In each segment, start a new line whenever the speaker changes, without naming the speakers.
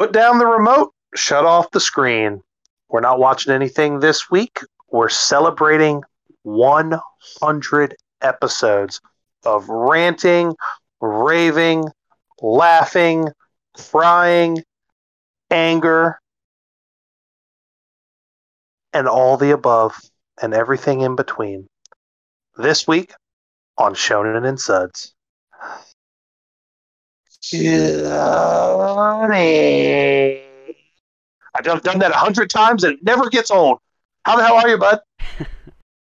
put down the remote, shut off the screen. We're not watching anything this week. We're celebrating 100 episodes of ranting, raving, laughing, crying, anger, and all the above and everything in between. This week on Shonen and Suds. Johnny. I've done, done that a hundred times and it never gets old. How the hell are you, bud?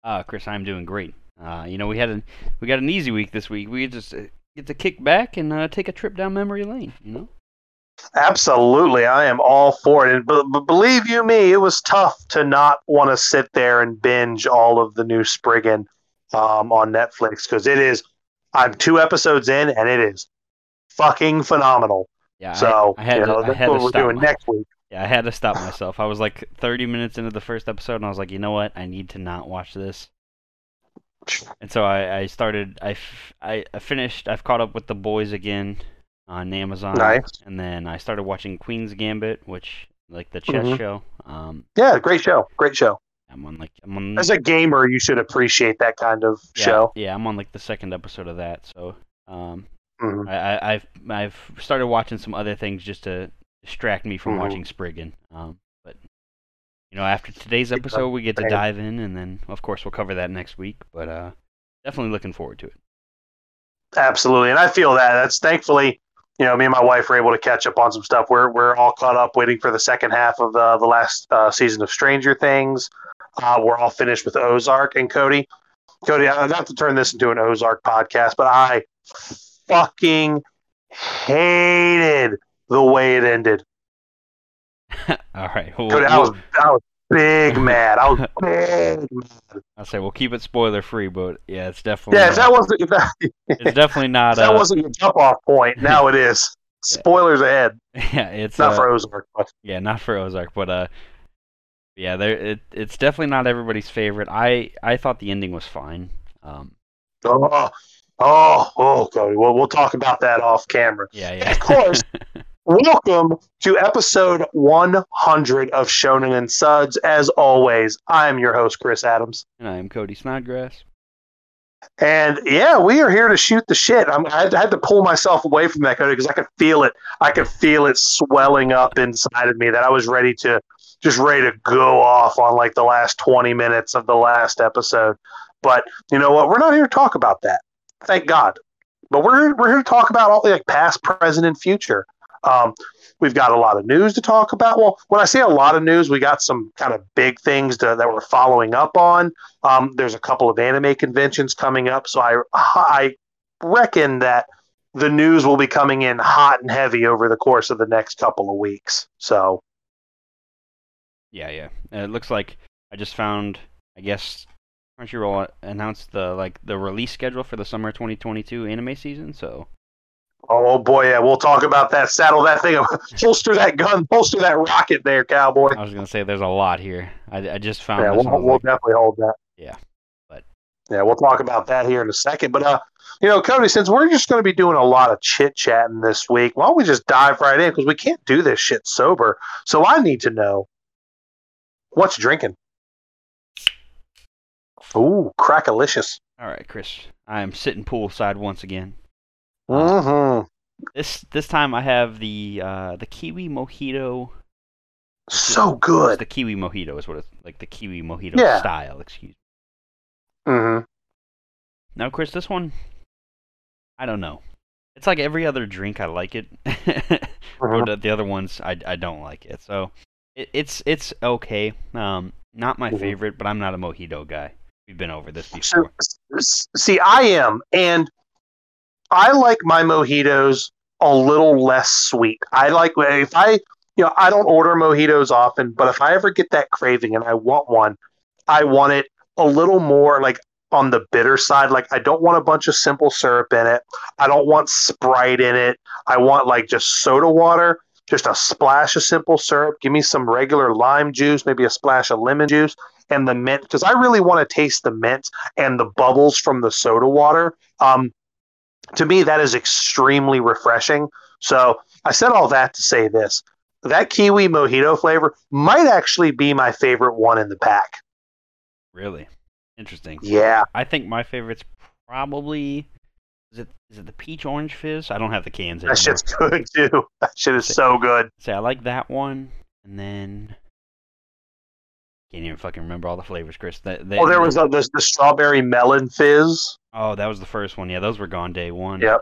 Uh, Chris, I'm doing great. Uh, you know, we had an we got an easy week this week. We just uh, get to kick back and uh, take a trip down memory lane. You know.
Absolutely, I am all for it. And b- b- believe you me, it was tough to not want to sit there and binge all of the new Spriggan um, on Netflix because it is. I'm two episodes in, and it is fucking phenomenal.
Yeah.
so
I, I had
you
to,
know,
I
that's what we're
stop.
doing
my-
next week.
Yeah, I had to stop myself. I was like 30 minutes into the first episode, and I was like, you know what? I need to not watch this. And so I, I started. I, f- I, I finished. I've caught up with the boys again on Amazon.
Nice.
And then I started watching Queen's Gambit, which like the chess
Mhm.
show. Um,
Yeah, great show. Great show.
I'm on like I'm on.
As a gamer, you should appreciate that kind of
yeah,
show.
Yeah, I'm on like the second episode of that. So um,
Mhm.
I, I, I've I've started watching some other things just to distract me from
Mhm.
watching Spriggan. Um, but you know, after today's episode, we get to dive in, and then of course we'll cover that next week. But uh, definitely looking forward to it.
Absolutely, and I feel that. That's thankfully, you know, me and my wife were able to catch up on some stuff. We're we're all caught up, waiting for the second half of the the last uh, season of Stranger Things. Uh, we're all finished with Ozark and Cody. Cody, I not to turn this into an Ozark podcast, but I fucking hated the way it ended.
All right, we'll,
Cody, I was I was big mad. I was big mad.
I'll say we'll keep it spoiler free, but yeah, it's definitely
Yeah, if that wasn't if that,
it's definitely not.
that
uh,
wasn't your jump off point, now it is.
Yeah.
Spoilers ahead.
yeah, it's
Not
uh,
for Ozark, but
Yeah, not for Ozark, but uh, yeah, there it, it's definitely not everybody's favorite. I I thought the ending was fine. Um,
Oh, oh, oh, Cody. Well, we'll talk about that off camera.
yeah,
And
yeah.
of course, welcome to episode 100 of Shonen and Suds. As always, I'm your host, Chris Adams.
and I'm Cody Snodgrass.
And yeah, we are here to shoot the shit. I'm, I had to pull myself away from that, Cody, because I could feel it. I could feel it swelling up inside of me that I was ready to just ready to go off on like the last 20 minutes of the last episode. But you know what? We're not here to talk about that. Thank God. But we're we're here to talk about all the like past, present, and future. Um, we've got a lot of news to talk about. Well, when I say a lot of news, we got some kind of big things to, that we're following up on. Um, there's a couple of anime conventions coming up, so I I reckon that the news will be coming in hot and heavy over the course of the next couple of weeks. So
Yeah, yeah. And it looks like I just found. I guess Crunchyroll announced the like the release schedule for the summer 2022 anime season. So
Oh boy, yeah, we'll talk about that. Saddle that thing, holster that gun, holster that rocket there, cowboy.
I was gonna say there's a lot here. I, I just found
Yeah, we'll,
and I was
we'll
like,
definitely hold that.
Yeah, but-
yeah, we'll talk about that here in a second. But uh, you know, Cody, since we're just going to be doing a lot of chit chatting this week, why don't we just dive right in because we can't do this shit sober. So I need to know what's drinking. Ooh, crackalicious.
all right, Chris. I am sitting poolside once again.
Mm-hmm.
This this time I have the uh, the kiwi mojito.
So good.
the kiwi mojito is what it's like the kiwi mojito
Yeah.
style. Excuse. Me.
Mm-hmm.
Now, Chris, this one, I don't know. It's like every other drink. I like it,
Mhm.
the, the other ones I, I don't like it. So it, it's it's okay. Um, not my
Mhm.
favorite, but I'm not a mojito guy. We've been over this before.
s- see, I am, and I like my mojitos a little less sweet. I like if I, you know, I don't order mojitos often, but if I ever get that craving and I want one, I want it a little more like on the bitter side. Like I don't want a bunch of simple syrup in it. I don't want Sprite in it. I want like just soda water, just a splash of simple syrup. Give me some regular lime juice, maybe a splash of lemon juice, and the mint because I really want to taste the mint and the bubbles from the soda water. Um, to me, that is extremely refreshing. So I said all that to say this: that kiwi mojito flavor might actually be my favorite one in the pack.
Really interesting.
Yeah,
I think my favorite's probably is it is it the peach orange fizz? I don't have the cans anymore.
that shit's good too. That shit is so good.
Say I like that one, and then can't even fucking remember all the flavors, Chris. That, that
Well, there was a, the, the strawberry melon fizz.
oh, that was the first one. Yeah, those were gone day one.
Yep.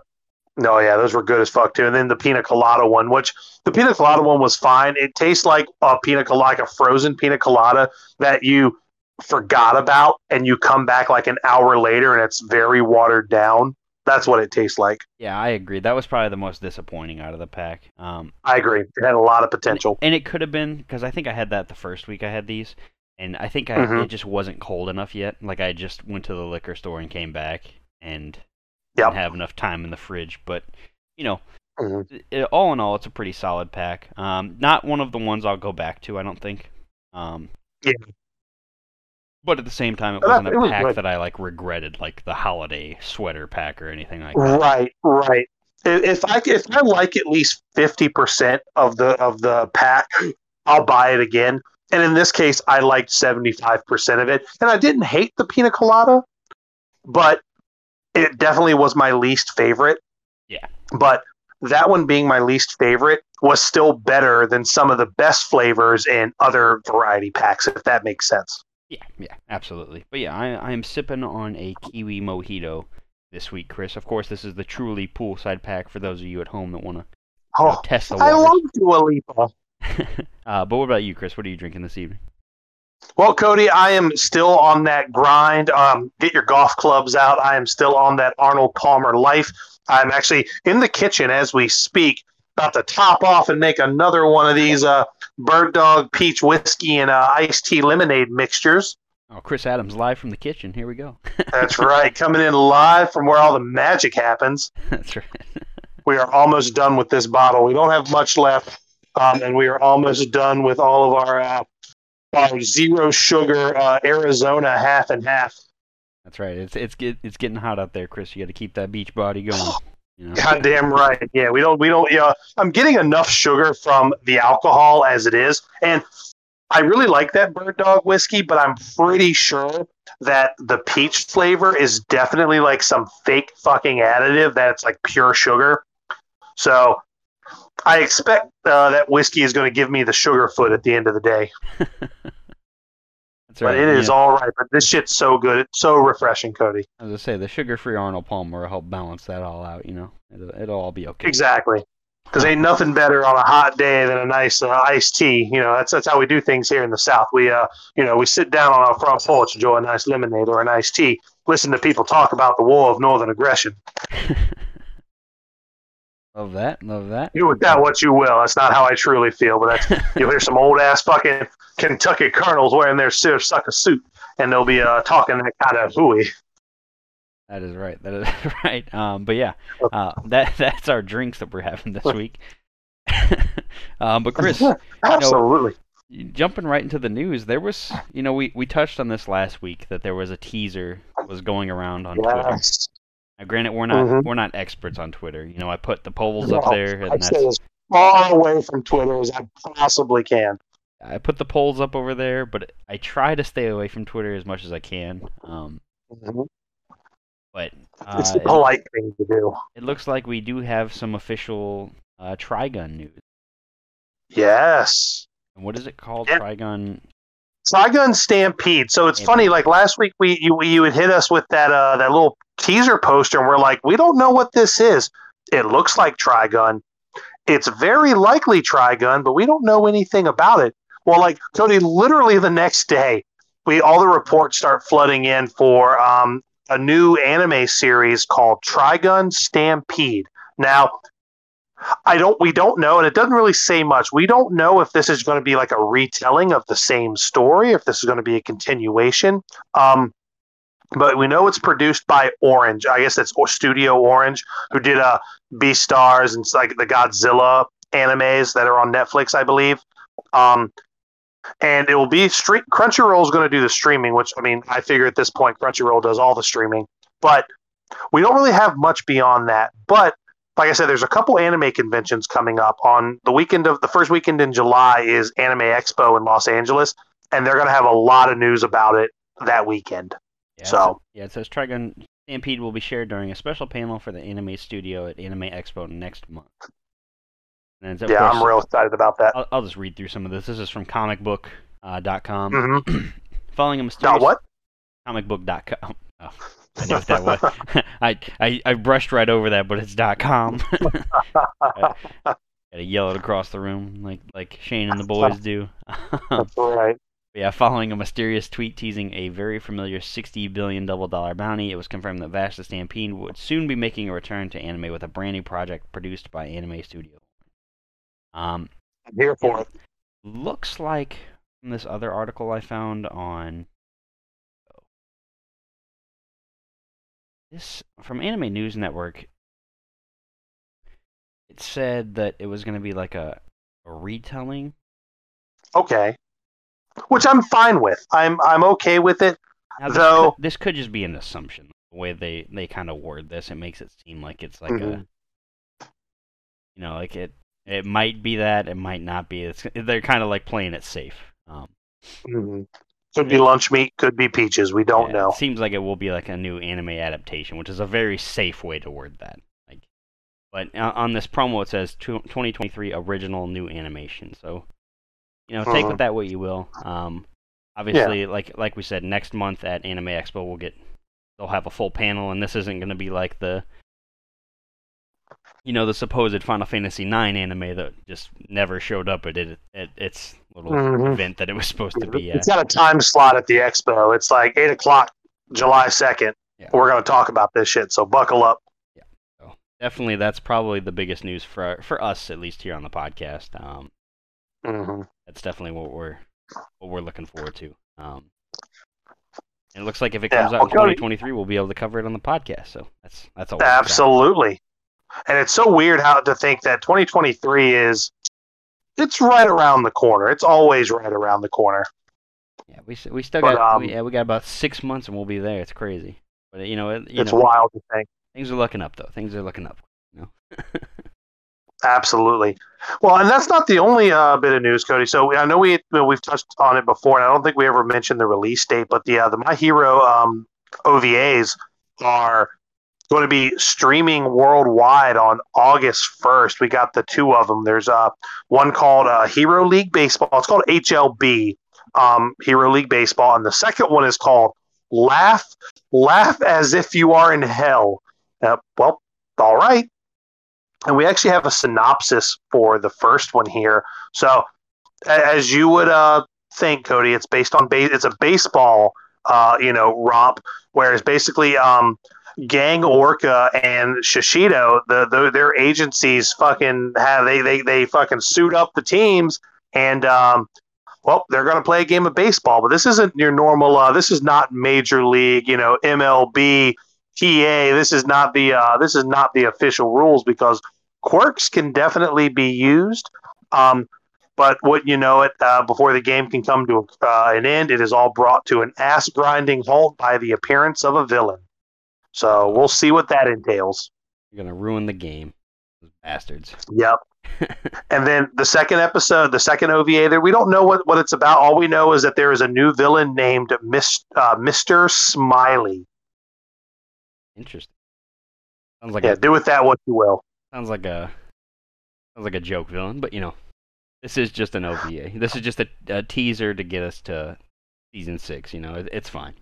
No, yeah, those were good as fuck too. And then the pina colada one, which the pina colada one was fine. It tastes like a pina colada, like a frozen pina colada that you forgot about, and you come back like an hour later, and it's very watered down. That's what it tastes like.
Yeah, I agree. That was probably the most disappointing out of the pack. Um,
I agree. It had a lot of potential.
and it could have been because I think I had that the first week I had these, and I think I,
Mhm.
it just wasn't cold enough yet. Like I just went to the liquor store and came back and
Yep.
didn't have enough time in the fridge. But you know,
Mhm.
it, all in all, it's a pretty solid pack. Um, not one of the ones I'll go back to. I don't think. Um,
Yeah.
But at the same time, it
But
wasn't
it
a
was
pack
good.
that I like regretted, like the holiday sweater pack or anything like that.
Right, right. If I if I like at least fifty percent of the of the pack, I'll buy it again. And in this case, I liked seventy five percent of it, and I didn't hate the pina colada, but it definitely was my least favorite.
Yeah.
But that one being my least favorite was still better than some of the best flavors in other variety packs, if that makes sense.
Yeah, yeah, absolutely. But yeah, I, I am sipping on a kiwi mojito this week, Chris. Of course, this is the truly poolside pack for those of you at home that want to
Oh,
test the
I love Dua Lipa.
uh, but what about you, Chris? What are you drinking this evening?
Well, Cody, I am still on that grind. Um, get your golf clubs out. I am still on that Arnold Palmer life. I'm actually in the kitchen as we speak, about to top off and make another one of these uh, Bird Dog Peach Whiskey and uh, iced tea lemonade mixtures.
Oh, Chris Adams live from the kitchen. Here we go.
That's right, coming in live from where all the magic happens.
That's right.
We are almost done with this bottle. We don't have much left, um, and we are almost done with all of our, uh, our zero sugar uh, Arizona half and half.
That's right. It's it's get, it's getting hot out there, Chris. You got to keep that beach body going. You know?
Goddamn right. Yeah, we don't. We don't. Yeah, I'm getting enough sugar from the alcohol as it is, and I really like that Bird Dog whiskey. But I'm pretty sure that the peach flavor is definitely like some fake fucking additive. That it's like pure sugar. So I expect uh, that whiskey is going to give me the sugar foot at the end of the day.
That's right.
But it is
yeah.
all right. But this shit's so good. It's so refreshing, Cody.
As I say, the sugar-free Arnold Palmer will help balance that all out. You know, it'll, it'll all be okay.
Exactly. Because ain't nothing better on a hot day than a nice uh, iced tea. You know, that's that's how we do things here in the South. We uh, you know, we sit down on our front porch, and enjoy a nice lemonade or a nice tea, listen to people talk about the war of northern aggression.
love that. Love that.
You with that what you will. That's not how I truly feel, but that's you'll hear some old ass fucking Kentucky colonels wearing their sucker suit, and they'll be uh, talking that kind of hooey.
That is right. That is right. Um, but yeah, uh, that that's our drinks that we're having this week. um, but Chris,
Absolutely.
jumping right into the news, there was, you know, we, we touched on this last week that there was a teaser was going around on Twitter. Now, granted, we're not
Mhm.
we're not experts on Twitter. You know, I put the polls up
No,
there,
I
and
stay as far away from Twitter as I possibly can.
I put the polls up over there, but I try to stay away from Twitter as much as I can. Um,
Mhm.
but
It's
uh,
the polite thing to do.
it, it looks like we do have some official uh, Trigun news.
Yes.
And what is it called?
Yeah.
Trigun.
Trigun Stampede. So it's
Stampede.
funny. Like last week, we you, you had hit us with that uh, that little teaser poster, and we're like, we don't know what this is. It looks like Trigun. It's very likely Trigun, but we don't know anything about it. Well, like Cody, literally the next day, we all the reports start flooding in for um, a new anime series called Trigun Stampede. Now, I don't we don't know, and it doesn't really say much. We don't know if this is going to be like a retelling of the same story, if this is going to be a continuation. Um, but we know it's produced by Orange. I guess it's or Studio Orange, who did uh Beastars and it's like the Godzilla animes that are on Netflix, I believe. Um, and it will be. Crunchyroll is going to do the streaming, which I mean, I figure at this point Crunchyroll does all the streaming, but we don't really have much beyond that. But like I said, there's a couple anime conventions coming up on the weekend of the first weekend in July is Anime Expo in Los Angeles, and they're going to have a lot of news about it that weekend.
Yeah,
So-
yeah, it says Trigun Stampede will be shared during a special panel for the anime studio at Anime Expo next month. And
yeah,
course,
I'm real excited about that.
I'll, I'll just read through some of this. This is from comicbook.com. Uh, dot com.
hmm
Following a mysterious
Now what?
comicbook.com. Oh, I knew what that was. I, I I brushed right over that, but it's dot .com. Gotta yell it across the room like like Shane and the boys do.
That's right.
Yeah, following a mysterious tweet teasing a very familiar 60 billion double dollar bounty, it was confirmed that Vash the Stampede would soon be making a return to anime with a brand new project produced by Anime Studio. Um,
I'm here for it.
looks like from this other article I found on this from Anime News Network. It said that it was going to be like a, a retelling.
Okay. Which I'm fine with. I'm I'm okay with it.
Now, this,
Though-
could, this could just be an assumption. The way they, they kind of word this, it makes it seem like it's like
Mhm.
a, you know, like it it might be that, it might not be. It's they're kind of like playing it safe. Um,
Mhm. Could be lunch meat, could be peaches. We don't
Yeah,
know.
It seems like it will be like a new anime adaptation, which is a very safe way to word that. Like, but on this promo it says 2023 original new animation. So, you know, take
Mhm.
with that what you will. Um, obviously, like like we said, next month at Anime Expo we'll get they'll have a full panel, and this isn't going to be like the you know the supposed Final Fantasy IX anime that just never showed up at it at its little
Mhm.
event that it was supposed to be at.
It's got a time slot at the expo. It's like eight o'clock, July second.
Yeah.
We're gonna talk about this shit. So buckle up.
definitely that's probably the biggest news for for us at least here on the podcast. Um,
hmm
that's definitely what we're what we're looking forward to. Um, and it looks like if it
Yeah,
comes out in
well, Cody-
2023, we'll be able to cover it on the podcast. So that's that's all.
Absolutely. And it's so weird how to think that 2023 is it's right around the corner. It's always right around the corner.
Yeah, we we still
But,
got
um,
we, yeah we got about six months and we'll be there. It's crazy, but you know it, you
it's
know
wild to think.
things are looking up though. Things are looking up. You know.
Absolutely. Well, and that's not the only uh, bit of news, Cody. So I know we we've touched on it before, and I don't think we ever mentioned the release date. But the uh, the My Hero um, OVAs are going to be streaming worldwide on August first. We got the two of them. There's uh, one called uh, Hero League Baseball. It's called HLB um, Hero League Baseball, and the second one is called Laugh Laugh as if you are in hell. Uh, well, all right and we actually have a synopsis for the first one here. So, as you would uh, think, Cody, it's based on base. It's a baseball, uh, you know, romp, whereas basically, um, Gang Orca and Shishido, the, the their agencies fucking have they they they fucking suit up the teams and um, well, they're going to play a game of baseball, but this isn't your normal. Uh, this is not major league, you know, MLB. TA. This is not the uh, this is not the official rules because quirks can definitely be used. Um, but what you know it uh, before the game can come to uh, an end, it is all brought to an ass grinding halt by the appearance of a villain. So we'll see what that entails.
You're gonna ruin the game, those bastards.
Yep. And then the second episode, the second OVA, there we don't know what, what it's about. All we know is that there is a new villain named Mis- uh, Mr. Smiley.
Interesting. Sounds like
Yeah,
a
do with that what you will.
Sounds like a sounds like a joke villain, but you know, this is just an OVA. This is just a, a teaser to get us to season six. You know, it, it's fine.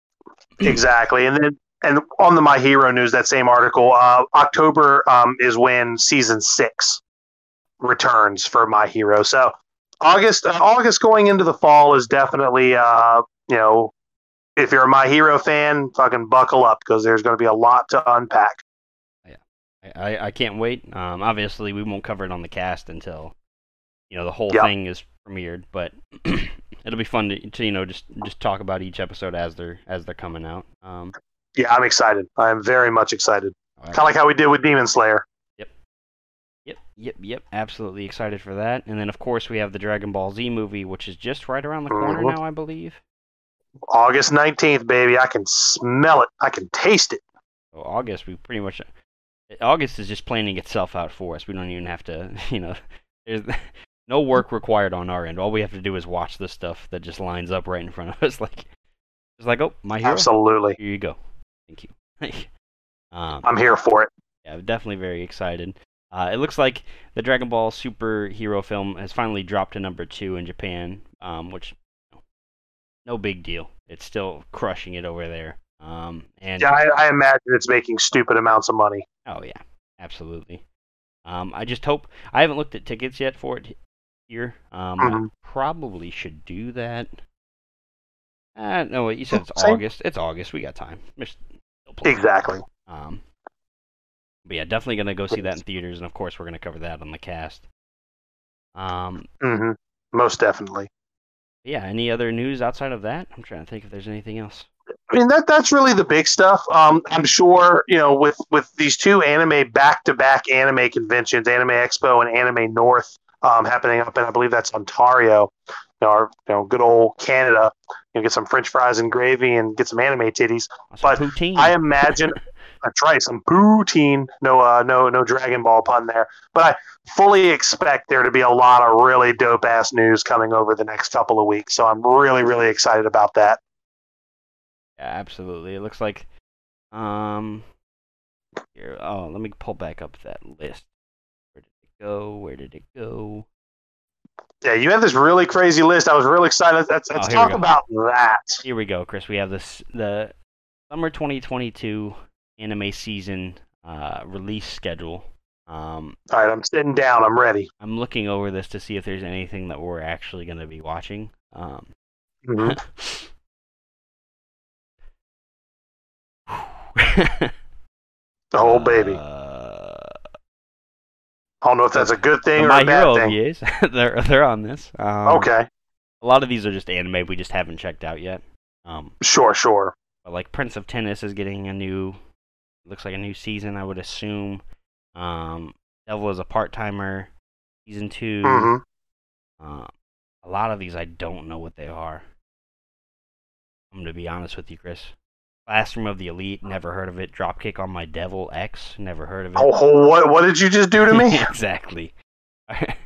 exactly. And then and on the My Hero news, that same article, uh, October um, is when season six returns for My Hero. So August, uh, August going into the fall is definitely, uh, you know, if you're a My Hero fan, fucking buckle up because there's going to be a lot to unpack.
I, I, I can't wait. Um, obviously, we won't cover it on the cast until you know the whole
Yep.
thing is premiered, but it'll be fun to, to you know just just talk about each episode as they're as they're coming out. Um,
Yeah, I'm excited. I'm very much excited.
right.
Kind of like how we did with Demon Slayer.
Yep, yep, yep. Yep. Absolutely excited for that. And then, of course, we have the Dragon Ball Z movie, which is just right around the corner
Mhm.
now, I believe.
August 19th, baby. I can smell it. I can taste it.
So August, we pretty much. August is just planning itself out for us. We don't even have to, you know, there's no work required on our end. All we have to do is watch the stuff that just lines up right in front of us. Like, it's like, oh, my hero.
Absolutely.
Here you go. Thank you. um,
I'm here for it.
yeah, definitely very excited. Uh, it looks like the Dragon Ball superhero film has finally dropped to number two in Japan, um, which you know, no big deal. It's still crushing it over there. Um, and
Yeah, I, I imagine it's making stupid amounts of money.
Oh yeah, absolutely. Um, I just hope I haven't looked at tickets yet for it here. Um,
Mhm.
I probably should do that. Uh, no, wait, you said it's
Same.
August. It's August. We got time. There's still plenty of
Exactly.
Um, but yeah, definitely gonna go see that in theaters, and of course we're gonna cover that on the cast. Um,
hmm Most definitely.
yeah. Any other news outside of that? I'm trying to think if there's anything else.
I mean that that's really the big stuff. Um, I'm sure you know with with these two anime back to back anime conventions, Anime Expo and Anime North, um, happening up in I believe that's Ontario. You know, our you know good old Canada. You know, get some French fries and gravy and get some anime titties. But
poutine.
I imagine I try some poutine. No, uh, no, no Dragon Ball pun there. But I fully expect there to be a lot of really dope ass news coming over the next couple of weeks. So I'm really, really excited about that.
Yeah, absolutely. It looks like um here oh, let me pull back up that list. Where did it go? Where did it go?
Yeah, you have this really crazy list. I was really excited. Let's, let's
Oh,
talk about that.
Here we go, Chris. We have this the summer 2022 anime season uh release schedule. Um
All right, I'm sitting down. I'm ready.
I'm looking over this to see if there's anything that we're actually going to be watching. Um
Mhm. Oh baby,
Uh,
I don't know if that's a good thing or
My
a bad
Hero
thing.
OVAs. they're they're on this. Um,
Okay,
A lot of these are just anime we just haven't checked out yet. Um,
sure, sure.
but like Prince of Tennis is getting a new, looks like a new season. I would assume. Um, Devil is a part timer, season 2
hmm
Uh, a lot of these I don't know what they are. I'm gonna be honest with you, Chris. Classroom of the Elite, never heard of it. Dropkick on my Devil X, never heard of it.
Oh, what what did you just do to me?
exactly. I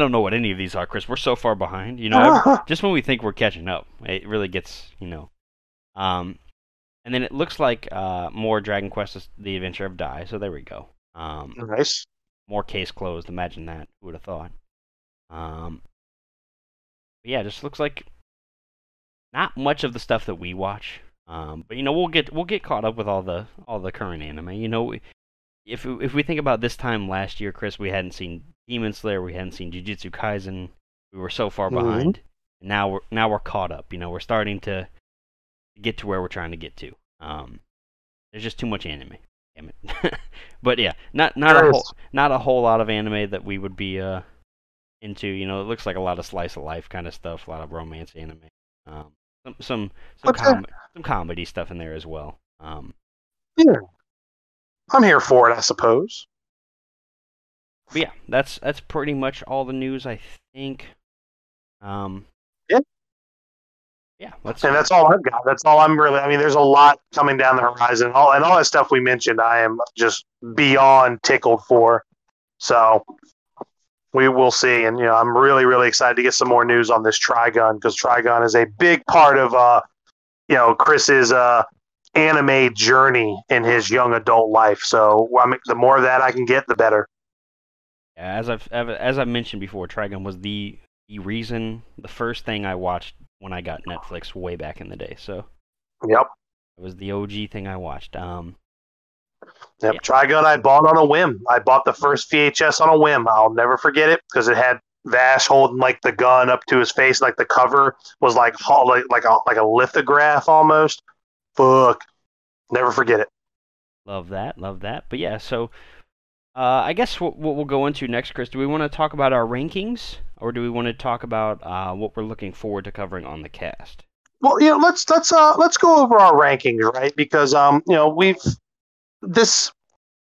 don't know what any of these are, Chris. We're so far behind. You know, every- just when we think we're catching up, it really gets, you know. Um, and then it looks like uh, more Dragon Quest: The Adventure of Dai. So there we go. Um,
nice.
more case closed. Imagine that. Who would have thought? Um, yeah, just looks like not much of the stuff that we watch. Um, but you know, we'll get we'll get caught up with all the all the current anime. You know, we- if if we think about this time last year, Chris, we hadn't seen Demon Slayer, we hadn't seen Jujutsu Kaisen. We were so far
Mhm.
behind. And now we're now we're caught up. You know, we're starting to get to where we're trying to get to. Um, there's just too much anime. Damn it. but yeah, not not a whole not a whole lot of anime that we would be uh into. You know, it looks like a lot of slice of life kind of stuff, a lot of romance anime. Um, some some some, com- some comedy stuff in there as well. Um,
Yeah, I'm here for it. I suppose.
yeah, that's that's pretty much all the news I think. Um,
Yeah.
Yeah, let's.
And that's all I've got. That's all I'm really. I mean, there's a lot coming down the horizon. All and all that stuff we mentioned, I am just beyond tickled for. So we will see. And you know, I'm really, really excited to get some more news on this Trigun because Trigun is a big part of uh, you know, Chris's uh anime journey in his young adult life. So I mean, the more of that I can get, the better.
Yeah, as I've as as I mentioned before, Trigun was the the reason, the first thing I watched when I got Netflix way back in the day. So
Yep.
it was the OG thing I watched. Um,
Yep. Trigun I bought on a whim. I bought the first VHS on a whim. I'll never forget it because it had Vash holding like the gun up to his face, like the cover was like like like a like a lithograph almost. Fuck, never forget it.
love that, love that. But yeah, so uh, I guess what, what we'll go into next, Chris. Do we want to talk about our rankings, or do we want to talk about uh, what we're looking forward to covering on the cast?
Well, you know, let's let's uh let's go over our rankings, right? Because um, you know, we've this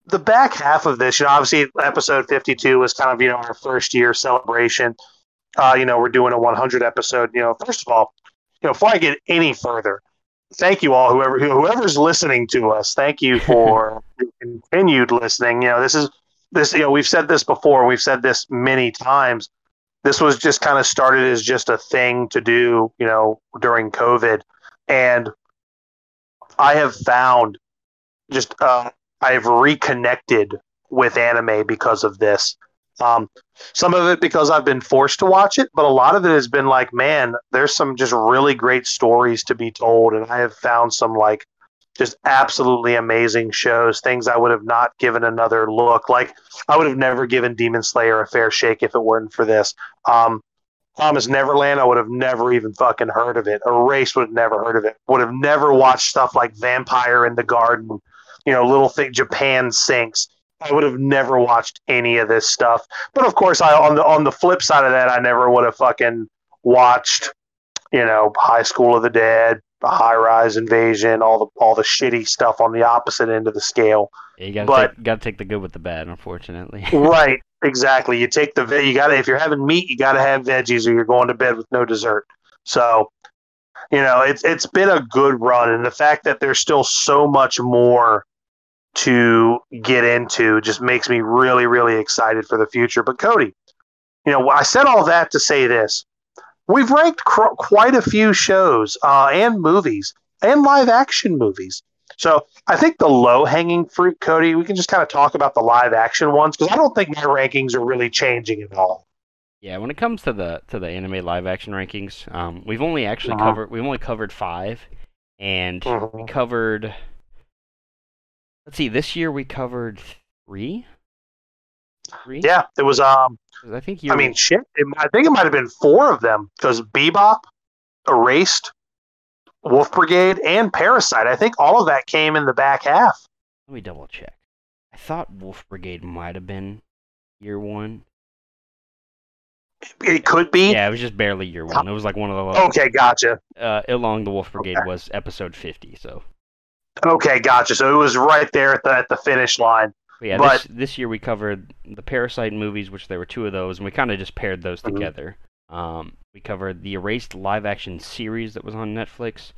the back half of this, you know, obviously episode 52 was kind of, you know, our first year celebration. Uh, you know, we're doing a 100 episode, you know, first of all, you know, before I get any further, thank you all, whoever whoever's listening to us. Thank you for continued listening. You know, this is this. You know, we've said this before. We've said this many times. This was just kind of started as just a thing to do. You know, during COVID, and I have found just uh, I have reconnected with anime because of this. Um, some of it because I've been forced to watch it, but a lot of it has been like, man, there's some just really great stories to be told, and I have found some like just absolutely amazing shows, things I would have not given another look. Like I would have never given Demon Slayer a fair shake if it weren't for this. Um, Promise Neverland, I would have never even fucking heard of it. Erased would have never heard of it. Would have never watched stuff like Vampire in the Garden, you know, Little Thing Japan Sinks. I would have never watched any of this stuff. But of course, I on the on the flip side of that, I never would have fucking watched, you know, High School of the Dead, High Rise Invasion, all the all the shitty stuff on the opposite end of the scale.
Yeah, you gotta
But-
take, gotta take the good with the bad, unfortunately.
right, exactly. You take the you got to if you're having meat, you got to have veggies, or you're going to bed with no dessert. So, you know, it's it's been a good run, and the fact that there's still so much more to get into just makes me really, really excited for the future. But Cody, you know, I said all that to say this: we've ranked cr- quite a few shows uh, and movies and live action movies. So I think the low hanging fruit, Cody, we can just kind of talk about the live action ones because I don't think my rankings are really changing at all.
Yeah, when it comes to the to the anime live action rankings, um, we've only actually
Uh-huh.
covered we've only covered five, and we
Mhm.
covered. Let's see, this year we covered three. Three.
Yeah, it was. Um,
I think you.
I mean, shit. It, I think it might have been four of them because Bebop, Erased, Wolf Brigade, and Parasyte. I think all of that came in the back half.
let me double check. I thought Wolf Brigade might have been year one.
It could be.
Yeah, it was just barely year one. It was like one of the.
Okay, gotcha.
Uh, Illang the Wolf Brigade
Okay.
was episode fifty. So.
Okay, gotcha. So it was right there at the at the finish line.
But yeah,
But-
this this year we covered the Parasyte movies, which there were two of those, and we kind of just paired those
Mhm.
together. Um, we covered the Erased live action series that was on Netflix.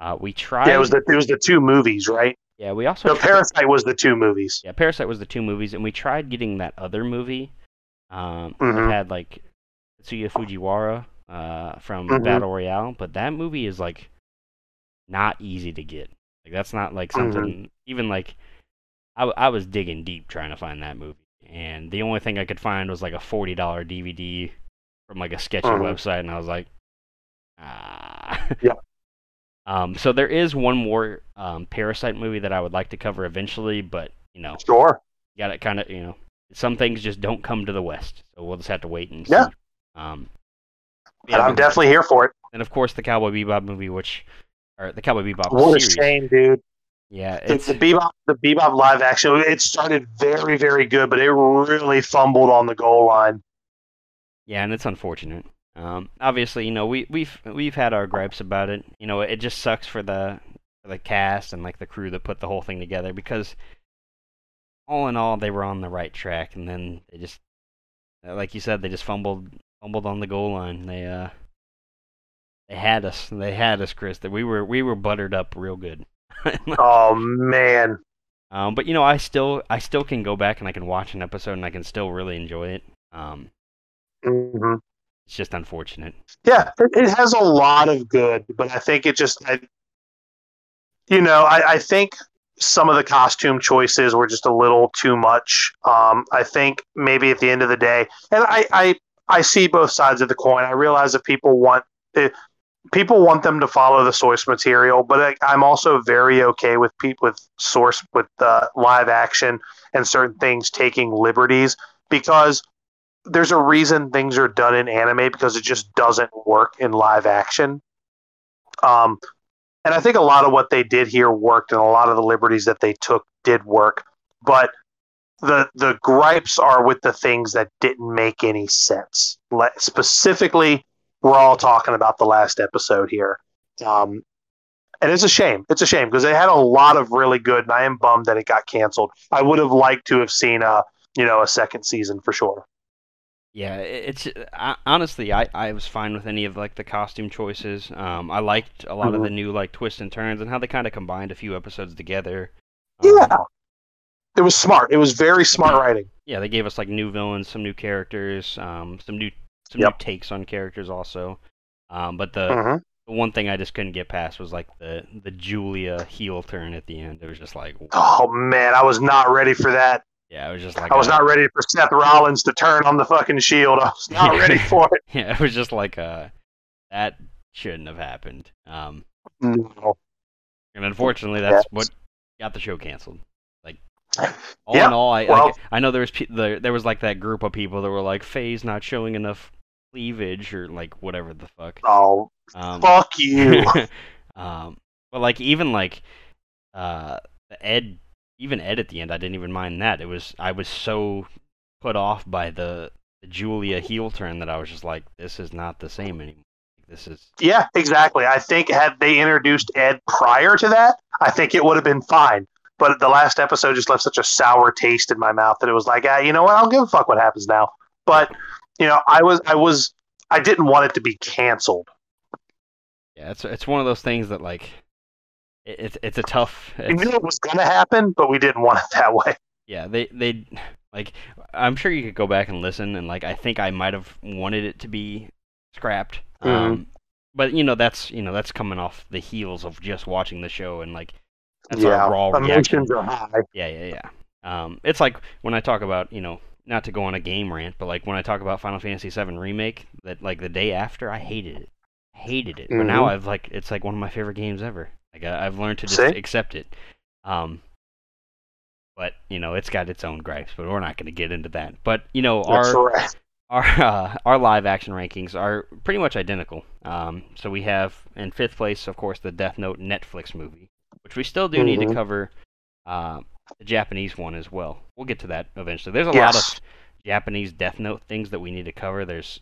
Uh, we tried.
Yeah, it was the it was the two movies, right?
Yeah, we also.
The
tri-
Parasyte was the two movies.
yeah, Parasyte was the two movies, and we tried getting that other movie. Um,
Mhm.
It had like Tatsuya Fujiwara uh, from
Mhm.
Battle Royale, but that movie is like not easy to get. Like that's not like
Mhm.
something even like I, I was digging deep trying to find that movie, and the only thing I could find was like a forty dollar DVD from like a sketchy
Mhm.
website, and I was like, ah.
Yeah.
Um, so there is one more um, Parasyte movie that I would like to cover eventually, but you know,
Sure.
got it. kind of you know some things just don't come to the west so we'll just have to wait and see.
Yeah.
see um
And I'm definitely here for it.
and of course the cowboy bebop movie which or the cowboy bebop
What a
series
shame, dude.
yeah
It's
it's
the Bebop, the Bebop live action. It started very, very good, but it really fumbled on the goal line.
yeah and it's unfortunate um obviously you know we we've we've had our gripes about it you know it just sucks for the for the cast and like the crew that put the whole thing together because all in all they were on the right track and then they just like you said they just fumbled fumbled on the goal line they uh they had us they had us chris that we were we were buttered up real good.
Oh man,
um but you know i still i still can go back and i can watch an episode and i can still really enjoy it. Um
hmm
it's just unfortunate.
Yeah, it, has a lot of good, but I think it just, I, you know, I, I think some of the costume choices were just a little too much. Um, I think maybe at the end of the day, and I, I, I see both sides of the coin. I realize that people want eh, people want them to follow the source material, but I, I'm also very okay with people with source with uh, live action and certain things taking liberties because there's a reason things are done in anime because it just doesn't work in live action. Um, and I think a lot of what they did here worked, and a lot of the liberties that they took did work. But the the gripes are with the things that didn't make any sense. Specifically, we're all talking about the last episode here, um, and it's a shame. It's a shame because they had a lot of really good, and I am bummed that it got canceled. I would have liked to have seen a you know a second season for sure.
Yeah, it's I, honestly I, I was fine with any of like the costume choices. Um, I liked a lot mm-hmm. of the new like twists and turns and how they kind of combined a few episodes together.
Yeah, um, it was smart. It was very smart writing.
Yeah, they gave us like new villains, some new characters, um, some new some yep. new takes on characters also. Um, but the, mm-hmm. the one thing I just couldn't get past was like the the Julia heel turn at the end. It was just like,
oh man, I was not ready for that.
Yeah, it was just like
I was a, not ready for Seth Rollins to turn on the fucking Shield. I was not ready for it.
Yeah, it was just like uh that shouldn't have happened. Um,
no.
And unfortunately, that's yes. what got the show canceled. Like all in all, I well, like, I know there was there, there was like that group of people that were like Faye's not showing enough cleavage or like whatever the fuck.
Oh, um, fuck you.
um, but like even like uh Ed even Ed at the end, I didn't even mind that. It was I was so put off by the, the Julia heel turn that I was just like, this is not the same anymore. This is
yeah, exactly. I think had they introduced Ed prior to that, I think it would have been fine. But the last episode just left such a sour taste in my mouth that it was like, ah, you know what? I don't give a fuck what happens now. But you know, I was I was I didn't want it to be canceled.
Yeah, it's it's one of those things that like it's it's a tough.
It's, we knew it was gonna happen, but we didn't want it that way.
Yeah, they they like I'm sure you could go back and listen, and like I think I might have wanted it to be scrapped. Mm-hmm. Um, but you know that's you know that's coming off the heels of just watching the show and like that's yeah, our raw
emotions reaction. are high.
Yeah, yeah, yeah. Um, it's like when I talk about you know not to go on a game rant, but like when I talk about Final Fantasy VII remake, that like the day after I hated it, hated it. Mm-hmm. But now mm-hmm. I've like it's like one of my favorite games ever. Like I, have learned to just See? accept it. Um, but you know, it's got its own gripes. But we're not going to get into that. But you know, That's our right. our uh, our live action rankings are pretty much identical. Um, so we have in fifth place, of course, the Death Note Netflix movie, which we still do mm-hmm. need to mm-hmm. cover. Uh, the Japanese one as well. We'll get to that eventually. There's a yes. lot of Japanese Death Note things that we need to cover. There's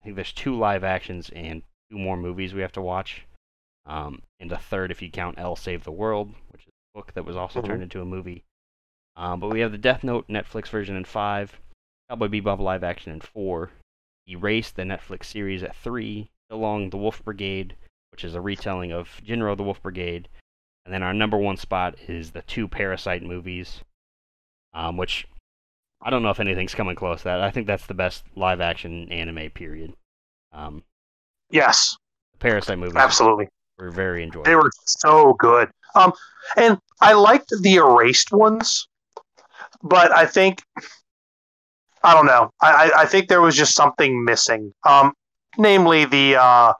I think there's two live actions and two more movies we have to watch. Um, and a third if you count L Save the World, which is a book that was also mm-hmm. turned into a movie. Um, but we have the Death Note Netflix version in five, Cowboy Bebop live action in four, Erase the Netflix series at three, Illang the Wolf Brigade, which is a retelling of Jin-Roh the Wolf Brigade, and then our number one spot is the two Parasyte movies, um, which I don't know if anything's coming close to that. I think that's the best live action anime period. Um,
yes.
The Parasyte movies.
Absolutely
were very enjoyable.
They were so good. Um, and I liked the erased ones, but I think I don't know. I, I think there was just something missing. Um, namely the uh,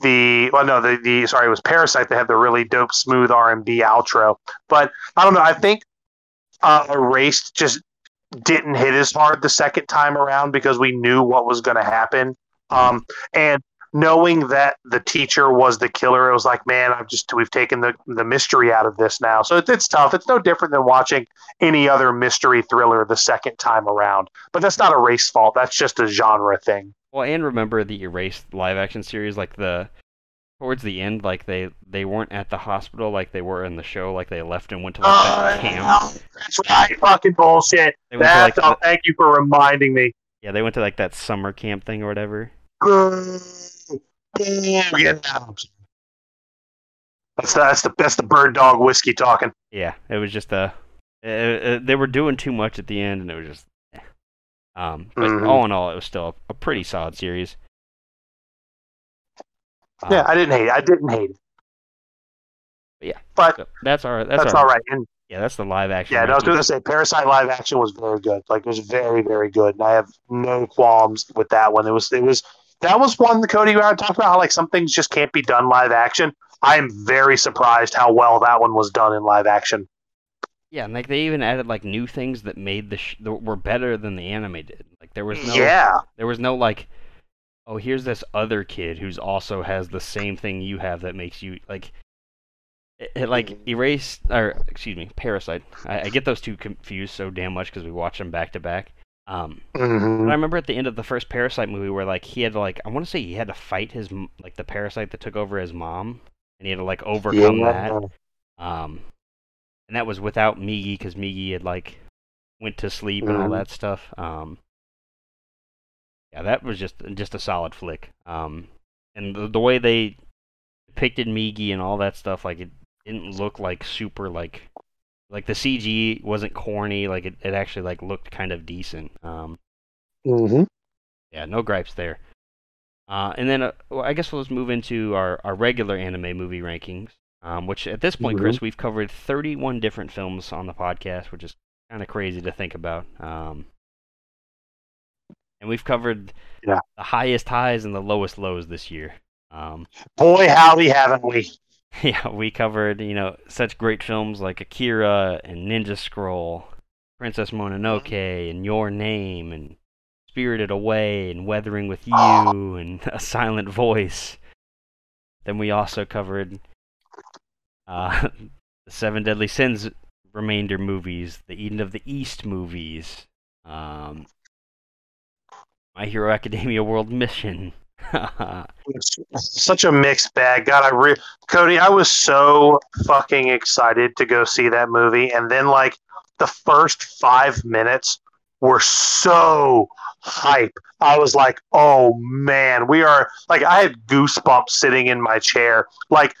the well no the, the sorry it was parasite that had the really dope smooth R and B outro. But I don't know. I think uh, erased just didn't hit as hard the second time around because we knew what was going to happen. Um, and knowing that the teacher was the killer, it was like, man, I've just we've taken the the mystery out of this now. So it's, it's tough. It's no different than watching any other mystery thriller the second time around. But that's not a race fault. That's just a genre thing.
Well, and remember the erased live action series, like the towards the end, like they they weren't at the hospital like they were in the show, like they left and went to like uh, that camp.
That's right, fucking bullshit. That's, to, like, oh, thank you for reminding me.
Yeah, they went to like that summer camp thing or whatever.
That's the, that's the that's the bird dog whiskey talking.
Yeah, it was just a. Uh, uh, they were doing too much at the end, and it was just. Um, but mm-hmm. all in all, it was still a, a pretty solid series.
yeah, um, I didn't hate it. I didn't hate it.
Yeah,
but so
that's our that's,
that's all right. And
yeah, that's the live action.
Yeah, I was going to say Parasyte live action was very good. Like it was very very good, and I have no qualms with that one. It was it was that was one the Cody I talked about how like some things just can't be done live action. I am very surprised how well that one was done in live action.
Yeah, and like they even added like new things that made the sh- that were better than the anime did. Like there was no
yeah,
there was no like, oh here's this other kid who's also has the same thing you have that makes you like. It, it like mm-hmm. erase or excuse me, parasite. I, I get those two confused so damn much because we watch them back to back. Um, mm-hmm. I remember at the end of the first Parasyte movie where like he had to like I want to say he had to fight his like the parasite that took over his mom, and he had to like overcome yeah. that. Um, and that was without Migi because Migi had like went to sleep and all mm-hmm. that stuff. Um, Yeah, that was just just a solid flick. Um, and the, the way they depicted Migi and all that stuff, like it didn't look like super like like the CG wasn't corny. Like it, it actually like looked kind of decent. Um,
Mm-hmm.
yeah, no gripes there. Uh, and then uh, well, I guess we'll just move into our, our regular anime movie rankings. Um, which at this point, Chris, we've covered 31 different films on the podcast, which is kind of crazy to think about. Um, and we've covered
Yeah.
the highest highs and the lowest lows this year. Um,
Boy, howdy, haven't we?
yeah, we covered you know such great films like Akira and Ninja Scroll, Princess Mononoke, and Your Name, and Spirited Away, and Weathering with You, and A Silent Voice. Then we also covered uh, the Seven Deadly Sins remainder movies, the Eden of the East movies, um, My Hero Academia World Mission.
Such a mixed bag. God, I re- Cody, I was so fucking excited to go see that movie, and then like the first five minutes were so hype. I was like, oh man, we are like I had goosebumps sitting in my chair. Like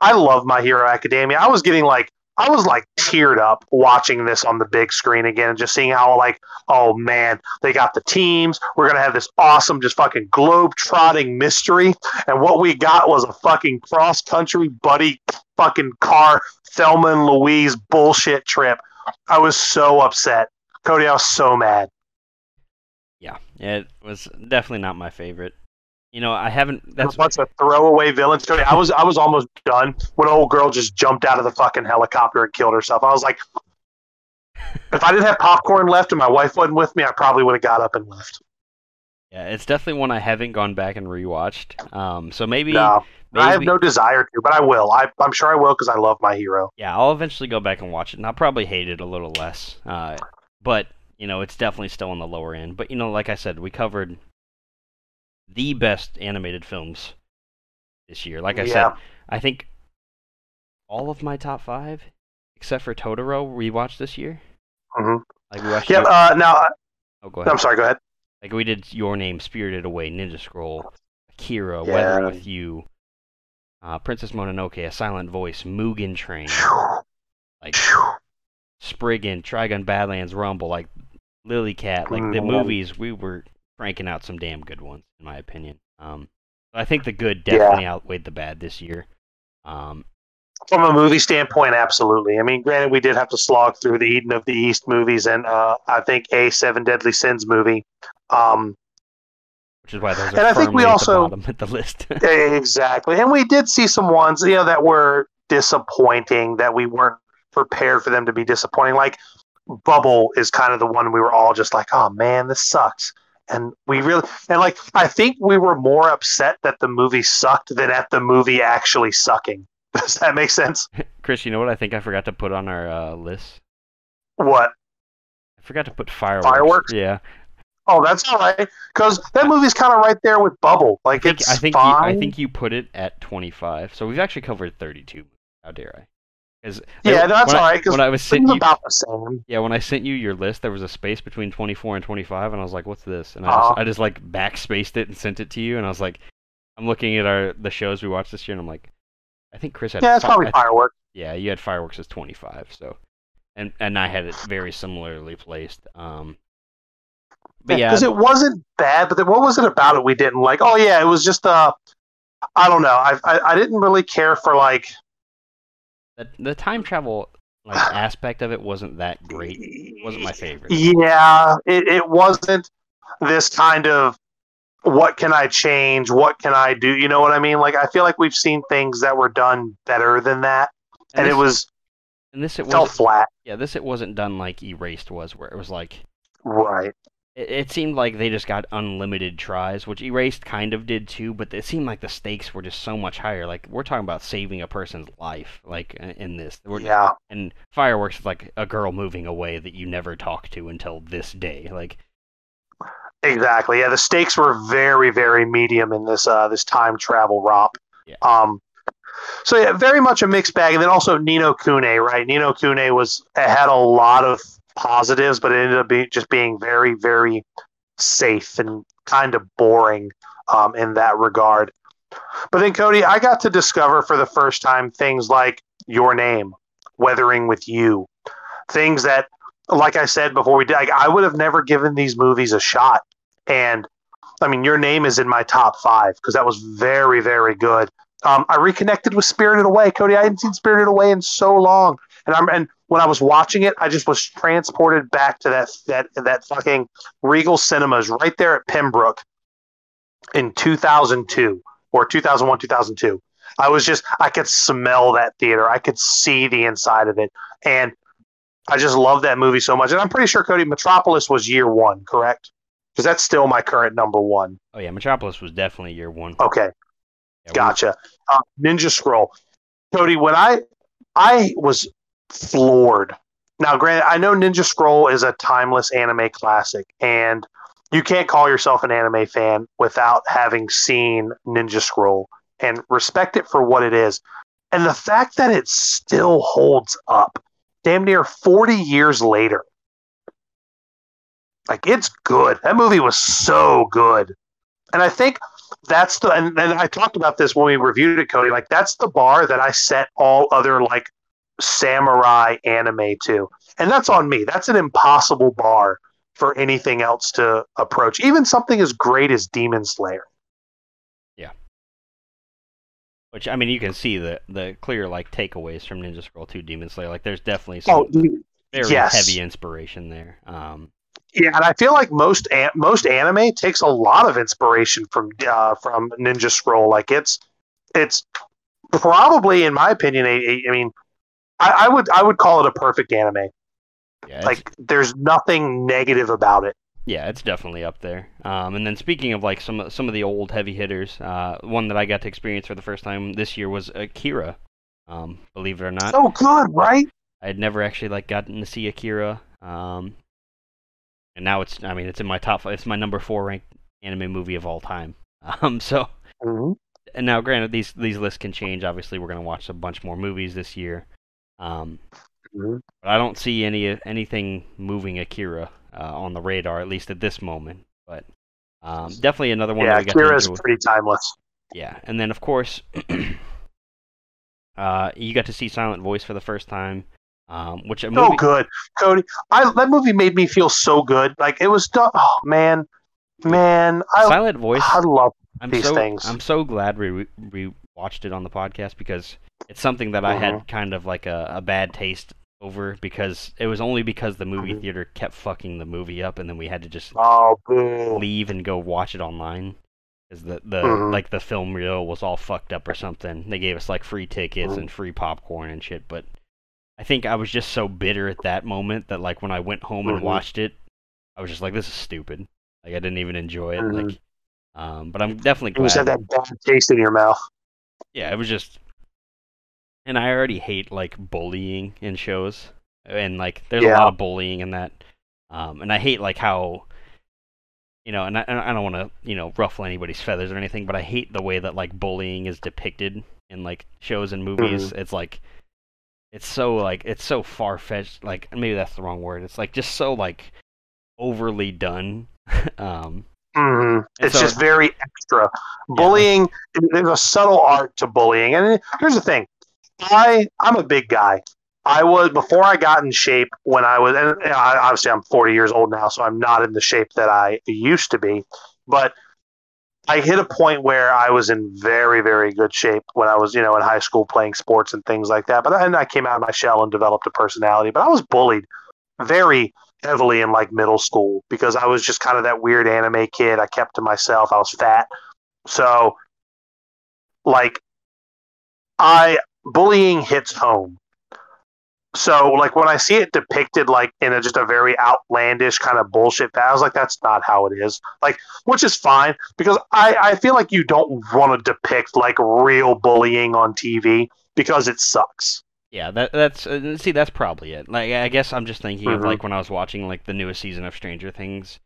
I love My Hero Academia. I was getting like I was like teared up watching this on the big screen again and just seeing how like oh man they got the teams we're gonna have this awesome just fucking globe trotting mystery and what we got was a fucking cross country buddy fucking car Thelma and Louise bullshit trip. I was so upset, Cody. I was so mad.
yeah, it was definitely not my favorite. You know, I haven't.
That's
That's
a bunch of throwaway villain story. I was I was almost done when an old girl just jumped out of the fucking helicopter and killed herself. I was like, if I didn't have popcorn left and my wife wasn't with me, I probably would have got up and left.
yeah, it's definitely one I haven't gone back and rewatched. Um, so maybe,
No, I have no desire to, but I will. I, I'm sure I will because I love my hero.
yeah, I'll eventually go back and watch it, and I'll probably hate it a little less. Uh, but you know, it's definitely still on the lower end. But you know, like I said, we covered the best animated films this year. Like I said, I think all of my top five, except for Totoro, we watched this year.
Mhm.
Like we watched.
Yeah.
Your-
Uh, now,
oh, go ahead.
I'm sorry. Go ahead.
Like we did Your Name, Spirited Away, Ninja Scroll, Akira,
Yeah.
Weathering with You, uh, Princess Mononoke, A Silent Voice, Mugen Train, like Spriggan, Trigun Badlands Rumble, like Lily Cat, like the
Mm.
movies we were cranking out some damn good ones in my opinion. Um, I think the good definitely outweighed the bad this year. Um,
From a movie standpoint, absolutely. I mean, granted, we did have to slog through the Eden of the East movies and uh, I think a Seven Deadly Sins movie. Um,
which is why those are
And I think we also-
the at the list.
exactly. And we did see some ones, you know, that were disappointing that we weren't prepared for them to be disappointing. Like Bubble is kind of the one we were all just like, oh man, this sucks. And we really, and like, I think we were more upset that the movie sucked than at the movie actually sucking. Does that make sense?
Chris, you know what I think I forgot to put on our uh, list?
What?
I forgot to put fireworks.
Fireworks?
Yeah.
Oh, that's all right. Because that movie's kind of right there with Bubble.
I
Like,
think
it's
I think you. I think you put it at 25. So we've actually covered 32. How dare I? Because
yeah, that's all right. I,
when I was sent you,
about the same.
yeah, when I sent you your list, there was a space between 24 and 25, and I was like, "What's this?" And I
Uh-huh.
just, I just like backspaced it and sent it to you, and I was like, "I'm looking at our the shows we watched this year, and I'm like, I think Chris had
Yeah, it's
fi-
probably fireworks.
yeah, you had fireworks as 25, so and and I had it very similarly placed. Um, but yeah,
because it wasn't bad. But then what was it about it we didn't like? Oh yeah, it was just uh, I don't know. I I, I didn't really care for like
the, the time travel like aspect of it wasn't that great. Wasn't my favorite.
Yeah, it, it wasn't this kind of what can I change? What can I do? You know what I mean? Like I feel like we've seen things that were done better than that, and,
this,
it was
and this it was
flat.
yeah this it wasn't done like Erased was, where it was like
Right.
It, it seemed like they just got unlimited tries, which Erased kind of did too. But it seemed like the stakes were just so much higher. Like we're talking about saving a person's life, like in- this. We're,
Yeah.
And fireworks is like a girl moving away that you never talk to until this day. Like
Exactly. Yeah, the stakes were very, very medium in this uh, this time travel romp.
Yeah.
Um, so yeah, very much a mixed bag, and then also Ni no Kuni, right? Ni no Kuni was had a lot of positives, but it ended up being just being very, very safe and kind of boring um, in that regard. But then, Cody, I got to discover for the first time things like Your Name, Weathering with You, things that, like I said before we did, like, I would have never given these movies a shot. And I mean, Your Name is in my top five because that was very, very good. Um, I reconnected with Spirited Away, Cody. I hadn't seen Spirited Away in so long, and I'm and when I was watching it, I just was transported back to that that that fucking Regal Cinemas right there at Pembroke in 2002 or 2001, 2002. I was just I could smell that theater. I could see the inside of it, and I just love that movie so much. And I'm pretty sure Cody Metropolis was year one, correct? Because that's still my current number one.
Oh yeah, Metropolis was definitely year one.
Okay,
Yeah,
gotcha. Uh, Ninja Scroll, Cody. When I I was floored. Now, granted, I know Ninja Scroll is a timeless anime classic, and you can't call yourself an anime fan without having seen Ninja Scroll and respect it for what it is. And the fact that it still holds up, damn near 40 years later. Like, it's good. That movie was so good. And I think that's the, and, and I talked about this when we reviewed it, Cody. Like, that's the bar that I set all other, like, samurai anime to. And that's on me. That's an impossible bar for anything else to approach. Even something as great as Demon Slayer. Yeah.
Which I mean, you can see the the clear like takeaways from Ninja Scroll 2 Demon Slayer. Like, there's definitely some
Oh,
very
yes.
heavy inspiration there. Um,
yeah, and I feel like most most anime takes a lot of inspiration from uh, from Ninja Scroll. Like it's it's probably, in my opinion, a, a, I mean, I, I would I would call it a perfect anime.
yeah,
Like there's nothing negative about it.
yeah, it's definitely up there. Um, and then speaking of like some of- some of the old heavy hitters, uh, one that I got to experience for the first time this year was Akira. Um, believe it or not,
So good, right?
I had never actually like gotten to see Akira. Um, and now it's I mean it's in my top five. It's my number four ranked anime movie of all time. Um, so
Mm-hmm.
and now granted these these lists can change. Obviously, we're gonna watch a bunch more movies this year. Um,
Mhm.
but I don't see any anything moving Akira uh, on the radar, at least at this moment. But um, definitely another one
Yeah,
we got
Akira is pretty timeless.
Yeah, and then of course, uh, you got to see Silent Voice for the first time, um, which a
So good, Cody. I that movie made me feel so good. Like it was done. Oh man, man, I
Silent Voice.
I love
I'm
these
so
things.
I'm so glad we we we watched it on the podcast because it's something that I
Mm-hmm.
had kind of like a, a bad taste over because it was only because the movie
Mhm.
theater kept fucking the movie up and then we had to just
oh
leave and go watch it online because the the
Mhm.
like the film reel was all fucked up or something. They gave us like free tickets
Mhm.
and free popcorn and shit, but I think I was just so bitter at that moment that like when I went home and watched it, I was just like, this is stupid. Like I didn't even enjoy it. Like, um, but I'm definitely
You just
glad.
had that bad taste in your mouth.
Yeah, it was just, and I already hate like bullying in shows, and like there's a lot of bullying in that, um, and I hate like how, you know, and I, and I don't want to you know ruffle anybody's feathers or anything, but I hate the way that like bullying is depicted in like shows and movies. It's like, it's so like it's so far fetched. Like maybe that's the wrong word. It's like just so like overly done. um,
hmm
And
It's
so-
just very extra. Bullying. There's a subtle art to bullying, and here's the thing. I I'm a big guy. I was before I got in shape when I was, and I, obviously I'm 40 years old now, so I'm not in the shape that I used to be. But I hit a point where I was in very, very good shape when I was, you know, in high school playing sports and things like that. But then I came out of my shell and developed a personality. But I was bullied very heavily in like middle school because I was just kind of that weird anime kid. I kept to myself. I was fat. So, like, I bullying hits home. So, like, when I see it depicted like in a, just a very outlandish kind of bullshit, I was like, that's not how it is. Like, which is fine because I, I feel like you don't want to depict like real bullying on TV because it sucks.
Yeah, that that's uh, see that's probably it. Like I guess I'm just thinking of
Mhm.
like when I was watching like the newest season of Stranger Things.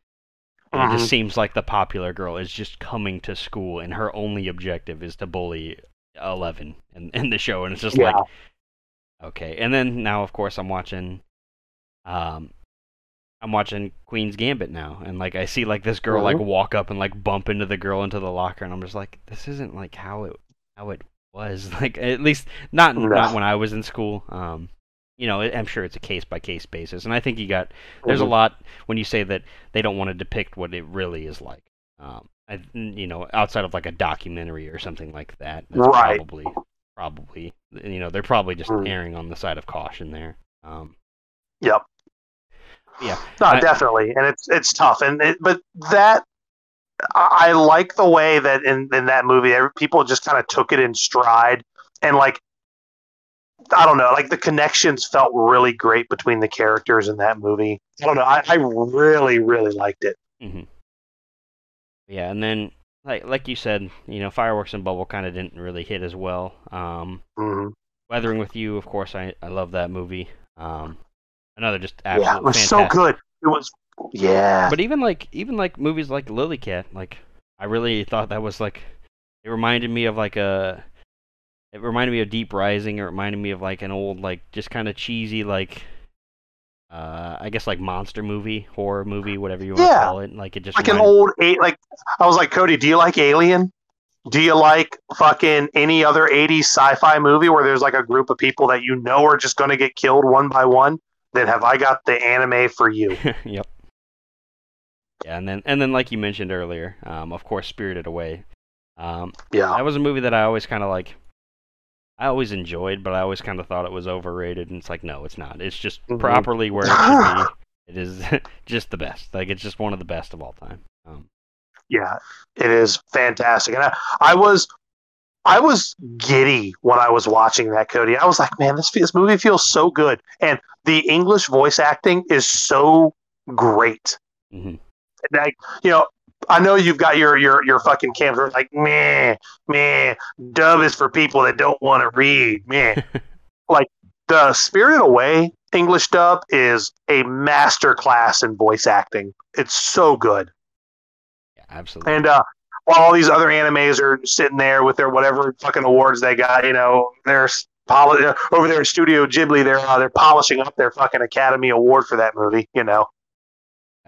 and It just seems like the popular girl is just coming to school and her only objective is to bully Eleven in, in the show and it's just
Yeah.
like okay. And then now of course I'm watching um I'm watching Queen's Gambit now, and like I see like this girl like
Mhm.
walk up and like bump into the girl into the locker, and I'm just like, this isn't like how it how it was. Like at least not
No.
not when I was in school. Um, you know, I'm sure it's a case by case basis, and I think you got there's a
Mhm.
lot when you say that they don't want to depict what it really is like. Um, I, you know, outside of like a documentary or something like that,
Right.
probably probably you know they're probably just
Mm.
erring on the side of caution there. Um,
Yep.
yeah,
No,
I-
definitely, and it's it's tough, and it, but that I I like the way that in in that movie, people just kind of took it in stride, and like I don't know, like the connections felt really great between the characters in that movie. I don't know, I, I really really liked it.
hmm Yeah, and then like like you said, you know, fireworks and bubble kind of didn't really hit as well. Um,
hmm
Weathering with You, of course, I I love that movie. Um, another just
Yeah,
absolute
it was
fantastic.
so good. It was, yeah,
But even like even like movies like Lily Cat, like I really thought that was like it reminded me of like a it reminded me of Deep Rising. It reminded me of like an old like just kind of cheesy like uh I guess like monster movie, horror movie, whatever you want to call it. Like it just
like an old eight. Like I was like, Cody, do you like Alien? Do you like fucking any other 80s sci-fi movie where there's like a group of people that you know are just going to get killed one by one? Then have I got the anime for you?
yep. Yeah, and then and then like you mentioned earlier, um, of course, Spirited Away. Um,
Yeah.
that was a movie that I always kind of like. I always enjoyed, but I always kind of thought it was overrated, and it's like, no, it's not. It's just
Mhm.
properly where it should be. It is just the best. Like it's just one of the best of all time. Um,
Yeah, it is fantastic. And I, I was I was giddy when I was watching that, Cody. I was like, man, this this movie feels so good, and the English voice acting is so great.
mhm.
like you know i know you've got your your your fucking camps where it's like meh meh. Dub is for people that don't want to read meh. Like the spirited away english dub is a master class in voice acting. It's so good.
Yeah, absolutely.
and uh while all these other animes are sitting there with their whatever fucking awards they got you know they're poli- over there in studio ghibli they're uh, they're polishing up their fucking academy award for that movie you know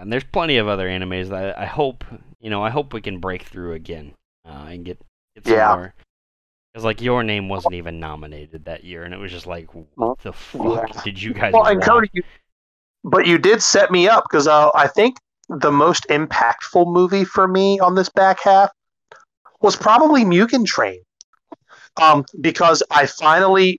And there's plenty of other animes that I, I hope you know. I hope we can break through again uh, and get get some
Yeah.
more. Because like your name wasn't even nominated that year, and it was just like, what the fuck
Yeah.
did you guys?
Well, and? Cody, you, but you did set me up because uh, I think the most impactful movie for me on this back half was probably Mugen Train, um, because I finally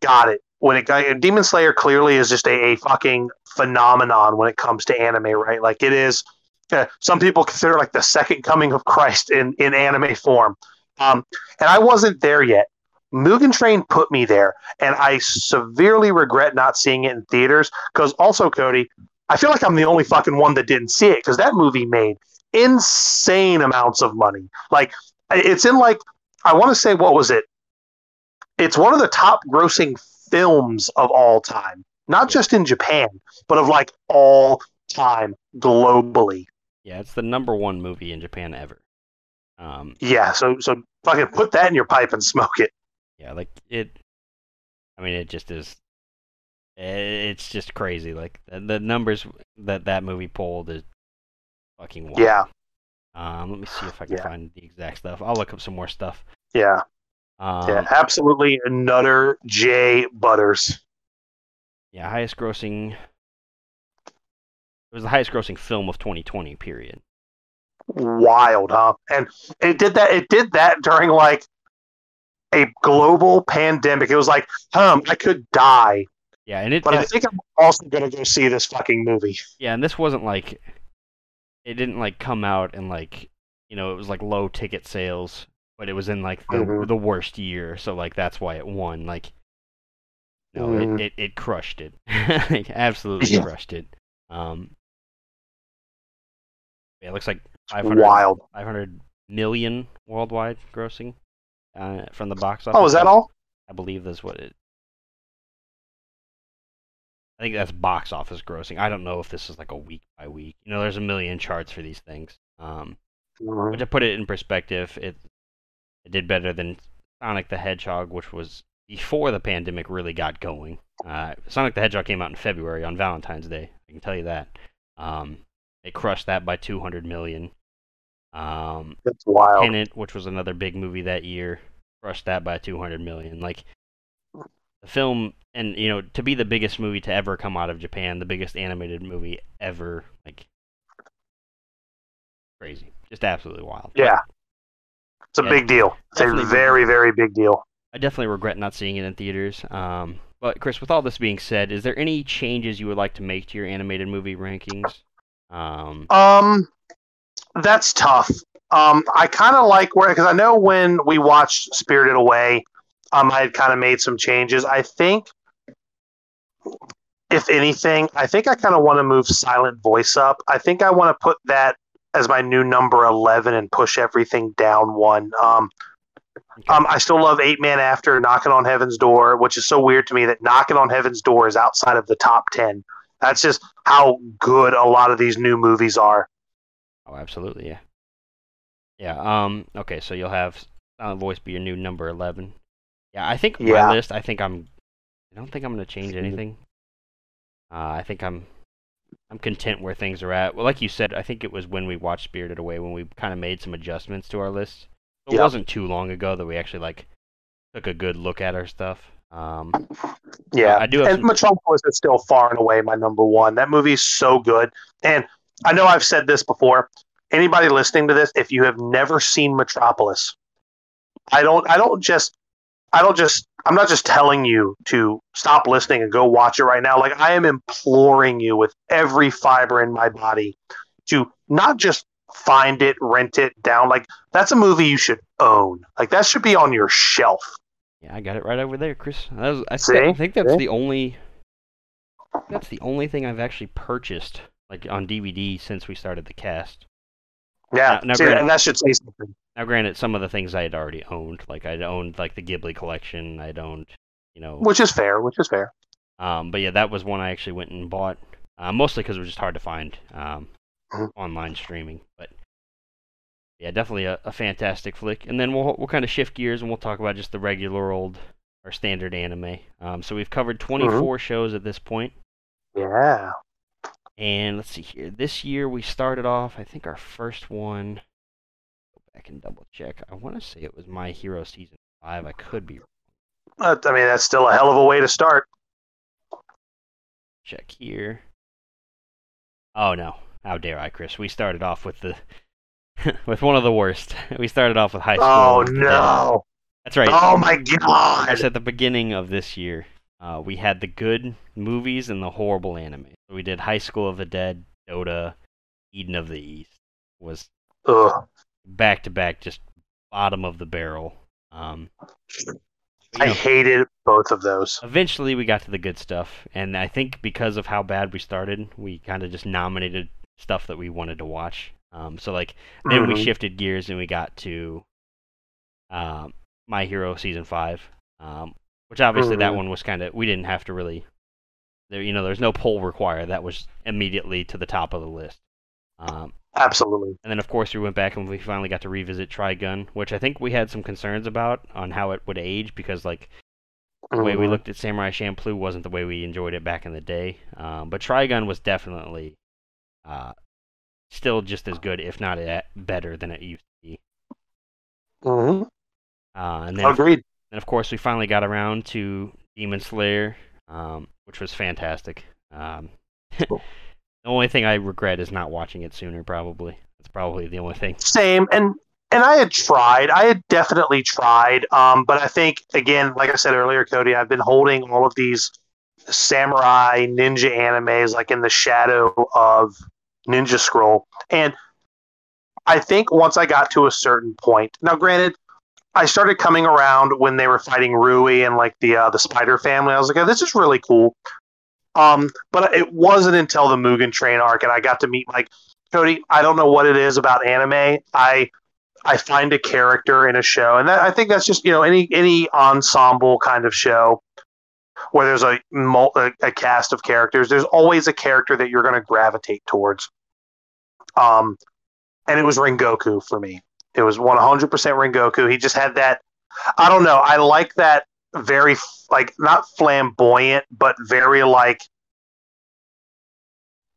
got it when it got Demon Slayer. Clearly, is just a, a fucking phenomenon when it comes to anime, right? Like it is. Uh, some people consider like the second coming of Christ in in anime form, um, and I wasn't there yet. Mugen Train put me there, and I severely regret not seeing it in theaters. Because also, Cody, I feel like I'm the only fucking one that didn't see it because that movie made insane amounts of money. Like it's in like I want to say what was it? It's one of the top grossing films of all time, not just in Japan, but of like all time globally.
Yeah, it's the number one movie in Japan ever. Um,
Yeah, so so fucking put that in your pipe and smoke it.
yeah, like it. I mean, it just is. It's just crazy. Like the, the numbers that that movie pulled is fucking wild.
Yeah,
Um, let me see if I can
Yeah.
find the exact stuff. I'll look up some more stuff.
yeah,
Um,
yeah. Absolutely, Nutter J Butters.
Yeah, highest grossing. It was the highest grossing film of 2020. Period.
wild, huh? And it did that. It did that during like a global pandemic. It was like, um, I could die,
Yeah, and it,
but I
it-
think I'm also gonna go see this fucking movie.
yeah, and this wasn't like it didn't like come out and like you know it was like low ticket sales, but it was in like the
Mhm.
the worst year, so like that's why it won. Like, no,
Mhm.
it, it it crushed it, like, absolutely
Yeah.
crushed it. Um, it looks like 500,
Wild.
500 million worldwide grossing uh, from the box office.
Oh, is that all?
I believe that's what it. I think that's box office grossing. I don't know if this is like a week by week. You know, there's a million charts for these things. Um, but to put it in perspective, it it did better than Sonic the Hedgehog, which was before the pandemic really got going. Uh, Sonic the Hedgehog came out in February on Valentine's Day. I can tell you that. Um, they crushed that by 200 million. Um,
That's wild.
Tenet, which was another big movie that year, crushed that by 200 million. Like the film, and you know, to be the biggest movie to ever come out of Japan, the biggest animated movie ever, like crazy, just absolutely wild.
Yeah. It's a
Yeah,
big deal. It's a very, very big deal.
I definitely regret not seeing it in theaters. Um, but Chris, with all this being said, is there any changes you would like to make to your animated movie rankings? Um,
Um, that's tough. Um, I kind of like where because I know when we watched Spirited Away, um, I had kind of made some changes. I think, if anything, I think I kind of want to move Silent Voice up. I think I want to put that as my new number eleven and push everything down one. Um, um, I still love Eight Man After, Knocking on Heaven's Door, which is so weird to me that Knocking on Heaven's Door is outside of the top ten. That's just how good a lot of these new movies are.
oh, absolutely, yeah, yeah. Um, okay, so you'll have Silent Voice be your new number eleven. Yeah, I think
Yeah.
my list. I think I'm. I don't think I'm gonna change anything. Uh, I think I'm. I'm content where things are at. Well, like you said, I think it was when we watched Spirited Away when we kind of made some adjustments to our list. It wasn't too long ago that we actually like took a good look at our stuff. Um,
Yeah,
I do have
and
some-
Metropolis is still far and away my number one. That movie's so good, and I know I've said this before. Anybody listening to this, if you have never seen Metropolis, I don't. I don't just. I don't just. I'm not just telling you to stop listening and go watch it right now. Like I am imploring you with every fiber in my body to not just find it, rent it, down. Like that's a movie you should own. Like that should be on your shelf.
Yeah, I got it right over there, Chris. That was, I, thi- I think that's
See?
the only. That's the only thing I've actually purchased like on DVD since we started the cast.
Yeah,
Now- now
see,
granted-
and that should say something.
Now, granted, some of the things I had already owned, like I'd owned like the Ghibli collection, I'd owned, you know,
Which is fair. Which is fair.
um, but yeah, that was one I actually went and bought, uh, mostly because it was just hard to find um,
Mhm.
online streaming. But yeah, definitely a, a fantastic flick. And then we'll we'll kind of shift gears and we'll talk about just the regular old or standard anime. Um, so we've covered 24 shows at this point.
Yeah.
And let's see here. This year we started off, I think our first one. Go back and double check. I want to say it was My Hero season five. I could be
Uh, I mean, that's still a hell of a way to start.
check here. Oh no! How dare I, Chris? We started off with the with one of the worst. We started off with High School.
Oh
of the Dead.
no!
That's right.
Oh my god!
at the beginning of this year, uh, we had the good movies and the horrible anime. So we did High School of the Dead, Dota, Eden of the East. Was
Ugh.
back to back, just bottom of the barrel. Um,
I
know,
hated both of those.
eventually we got to the good stuff, and I think because of how bad we started, we kind of just nominated stuff that we wanted to watch. Um, so like then we
Mhm.
shifted gears and we got to um, My Hero season five, um, which obviously that
Mhm.
one was kind of we didn't have to really there you know there's no poll required that was immediately to the top of the list. Um,
Absolutely.
and then, of course, we went back and we finally got to revisit Trigun, which I think we had some concerns about on how it would age because, like, the way we
Mhm.
looked at Samurai Champloo wasn't the way we enjoyed it back in the day. Um, but Trigun was definitely uh, still just as good, if not better than it used to be.
Mhm.
Uh, and then, of,
Agreed.
then, of course, we finally got around to Demon Slayer, um, which was fantastic. Um,
Cool.
the only thing I regret is not watching it sooner. Probably that's probably the only thing.
Same. And and I had tried. I had definitely tried. Um, but I think again, like I said earlier, Cody, I've been holding all of these samurai ninja animes like in the shadow of Ninja Scroll. And I think once I got to a certain point, now granted, I started coming around when they were fighting Rui and like the uh, the Spider Family. I was like, oh, this is really cool. Um, but it wasn't until the Mugen Train arc and I got to meet like Cody. I don't know what it is about anime. I I find a character in a show, and that, I think that's just you know any any ensemble kind of show where there's a, a, cast of characters. There's always a character that you're going to gravitate towards. Um, and it was Rengoku for me. It was 100% Rengoku. He just had that. I don't know. I like that very like not flamboyant, but very like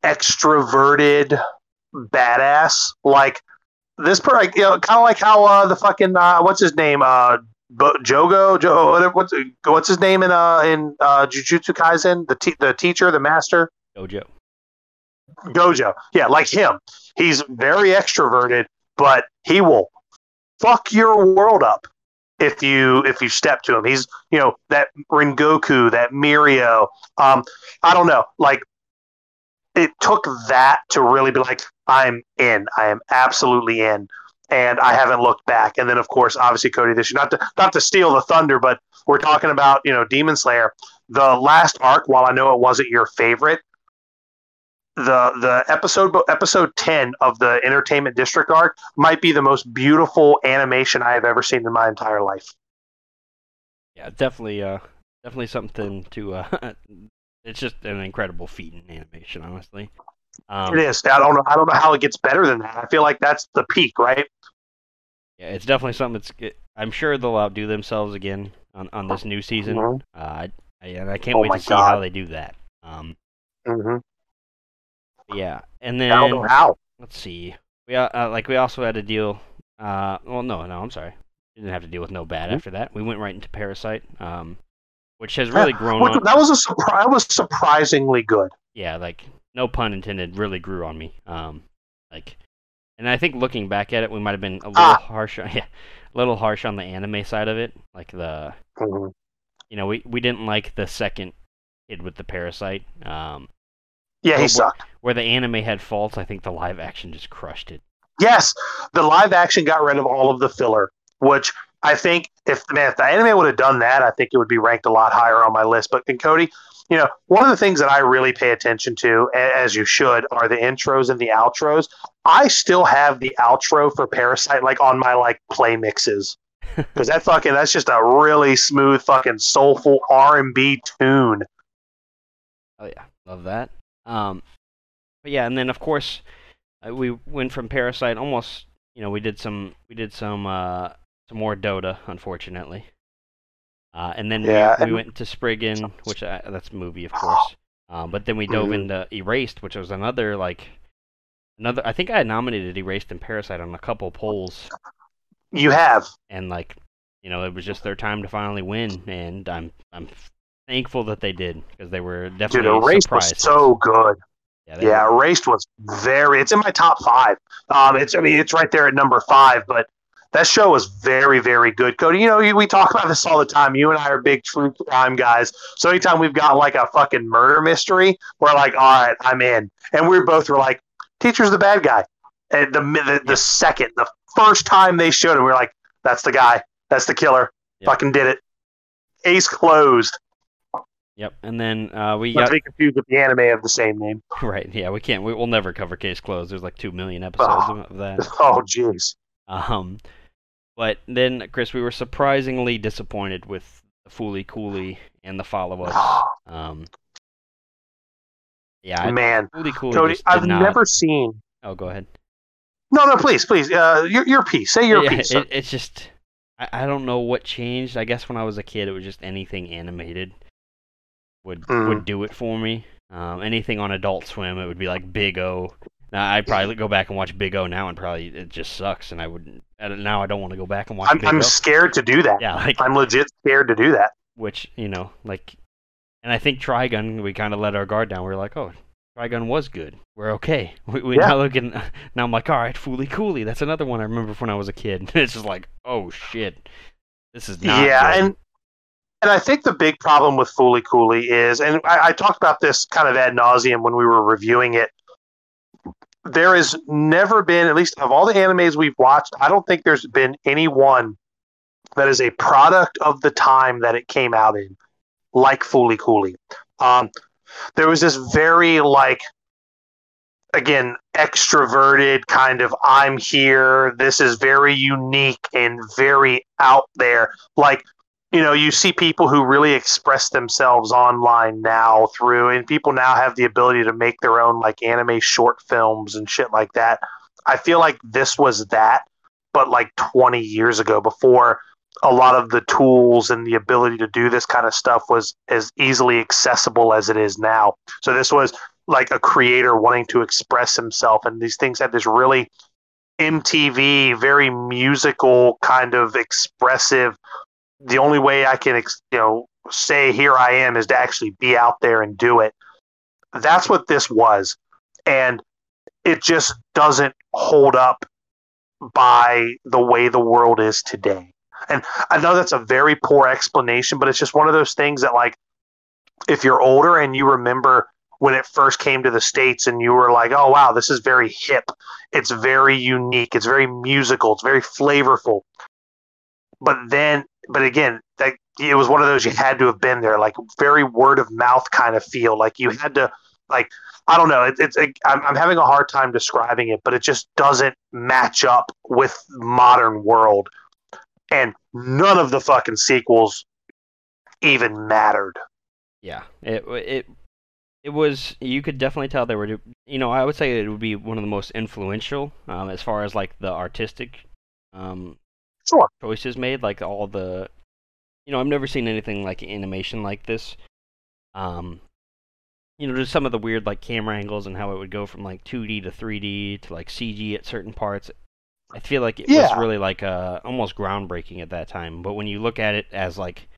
extroverted badass. Like this, per, like, you know, kind of like how uh, the fucking uh, what's his name, uh, Jogo, Joe, what's what's his name in uh in uh Jujutsu Kaisen, the te- the teacher, the master,
Gojo.
Gojo, yeah, like him. He's very extroverted, but he will fuck your world up if you if you step to him. He's you know that Rengoku, that Mirio. Um, I don't know, like it took that to really be like, I'm in. I am absolutely in. And I haven't looked back. And then, of course, obviously, Cody, this year, not to not to steal the thunder, but we're talking about you know Demon Slayer. The last arc, while I know it wasn't your favorite, the the episode episode 10 of the entertainment district arc might be the most beautiful animation i have ever seen in my entire life.
Yeah definitely uh definitely something to uh it's just an incredible feat in animation honestly.
Um, it is. I don't know i don't know how it gets better than that. I feel like that's the peak right?
Yeah it's definitely something that's i'm sure they'll outdo themselves again on, on this new season. Mm-hmm. uh, I, I, and i can't oh wait to see God. how they do that. Um
mm-hmm.
Yeah, and then
how.
Let's see. We uh, uh, like we also had to deal. Uh, well, no, no, I'm sorry. We didn't have to deal with no bad mm-hmm. after that. We went right into Parasyte, um, which has really grown.
Which, on... That was a surprise. Was surprisingly good.
Yeah, like no pun intended. Really grew on me. Um, like, and I think looking back at it, we might have been a little ah. harsh. On, yeah, a little harsh on the anime side of it. Like the, mm-hmm. you know, we we didn't like the second kid with the parasite. Um,
yeah, he sucked.
Where the anime had faults, I think the live action just crushed it.
Yes, the live action got rid of all of the filler, which I think if man, if the anime would have done that, I think it would be ranked a lot higher on my list. But then Cody, you know, one of the things that I really pay attention to, as you should, are the intros and the outros. I still have the outro for Parasyte like on my like play mixes because that fucking that's just a really smooth fucking soulful R and B tune.
Oh yeah, love that. Um, but yeah, and then of course uh, we went from Parasyte almost. You know, we did some we did some uh, some more Dota, unfortunately. Uh, and then yeah, we, and... we went to Spriggan, which I, uh, that's a movie, of course. Um, but then we dove mm-hmm. into Erased, which was another like another. I think I had nominated Erased and Parasyte on a couple polls.
You have,
and like you know, it was just their time to finally win, and I'm I'm thankful that they did because they were definitely Dude, Erased
was so good. Yeah, yeah Erased was very. It's in my top five. Um, it's I mean it's right there at number five, but that show was very very good. Cody, you know we talk about this all the time. You and I are big true crime guys, so anytime we've got like a fucking murder mystery, we're like, all right, I'm in. And we both were like, teacher's the bad guy. And the the, the second, the first time they showed him, we are like, that's the guy. That's the killer. Fucking did it. Ace closed.
Yep, and then uh, we
Not
got
to be confused with the anime of the same name.
Right? Yeah, we can't. We, will never cover Case Closed. There's like two million episodes oh. of that.
Oh, jeez.
Um, but then Chris, we were surprisingly disappointed with the Fooly Cooly and the follow-up. um, yeah,
man, Fooly Cooly. I've
not...
never seen.
Oh, go ahead.
No, no, please, please. Uh, your your piece. Say your yeah, piece.
It, it's just I, I don't know what changed. I guess when I was a kid, it was just anything animated would mm. would do it for me. Um, anything on Adult Swim, it would be like Big O. Now I'd probably go back and watch Big O now, and probably it just sucks, and I would now I don't want to go back and watch.
I'm,
Big I'm
o. scared to do that. Yeah, like, I'm legit scared to do that.
Which you know, like, and I think Trigun, we kind of let our guard down. We are like, oh, Trigun was good. We're okay. We, we yeah. now looking. Now I'm like, all right, Fooly Cooly. That's another one I remember from when I was a kid. it's just like, oh shit, this is not.
Yeah,
good.
and and I think the big problem with Fooly Cooley is, and I, I talked about this kind of ad nauseum when we were reviewing it. There has never been, at least of all the animes we've watched, I don't think there's been any one that is a product of the time that it came out in, like Fooly Cooley. Um, there was this very like again extroverted kind of i'm here this is very unique and very out there like you know you see people who really express themselves online now through and people now have the ability to make their own like anime short films and shit like that i feel like this was that but like 20 years ago before a lot of the tools and the ability to do this kind of stuff was as easily accessible as it is now so this was like a creator wanting to express himself, and these things had this really MTV, very musical kind of expressive. The only way I can, you know, say here I am is to actually be out there and do it. That's what this was, and it just doesn't hold up by the way the world is today. And I know that's a very poor explanation, but it's just one of those things that, like, if you're older and you remember when it first came to the states and you were like oh wow this is very hip. It's very unique. It's very musical. It's very flavorful. But then but again that it was one of those you had to have been there like very word of mouth kind of feel. Like you had to like i don't know it, it's it, I'm, I'm having a hard time describing it but it just doesn't match up with modern world. And none of the fucking sequels even mattered.
Yeah it it it was you could definitely tell they were you know i would say it would be one of the most influential um, as far as like the artistic um,
sure.
choices made like all the you know i've never seen anything like animation like this um, you know just some of the weird like camera angles and how it would go from like 2d to 3d to like cg at certain parts i feel like it yeah. was really like uh, almost groundbreaking at that time but when you look at it as like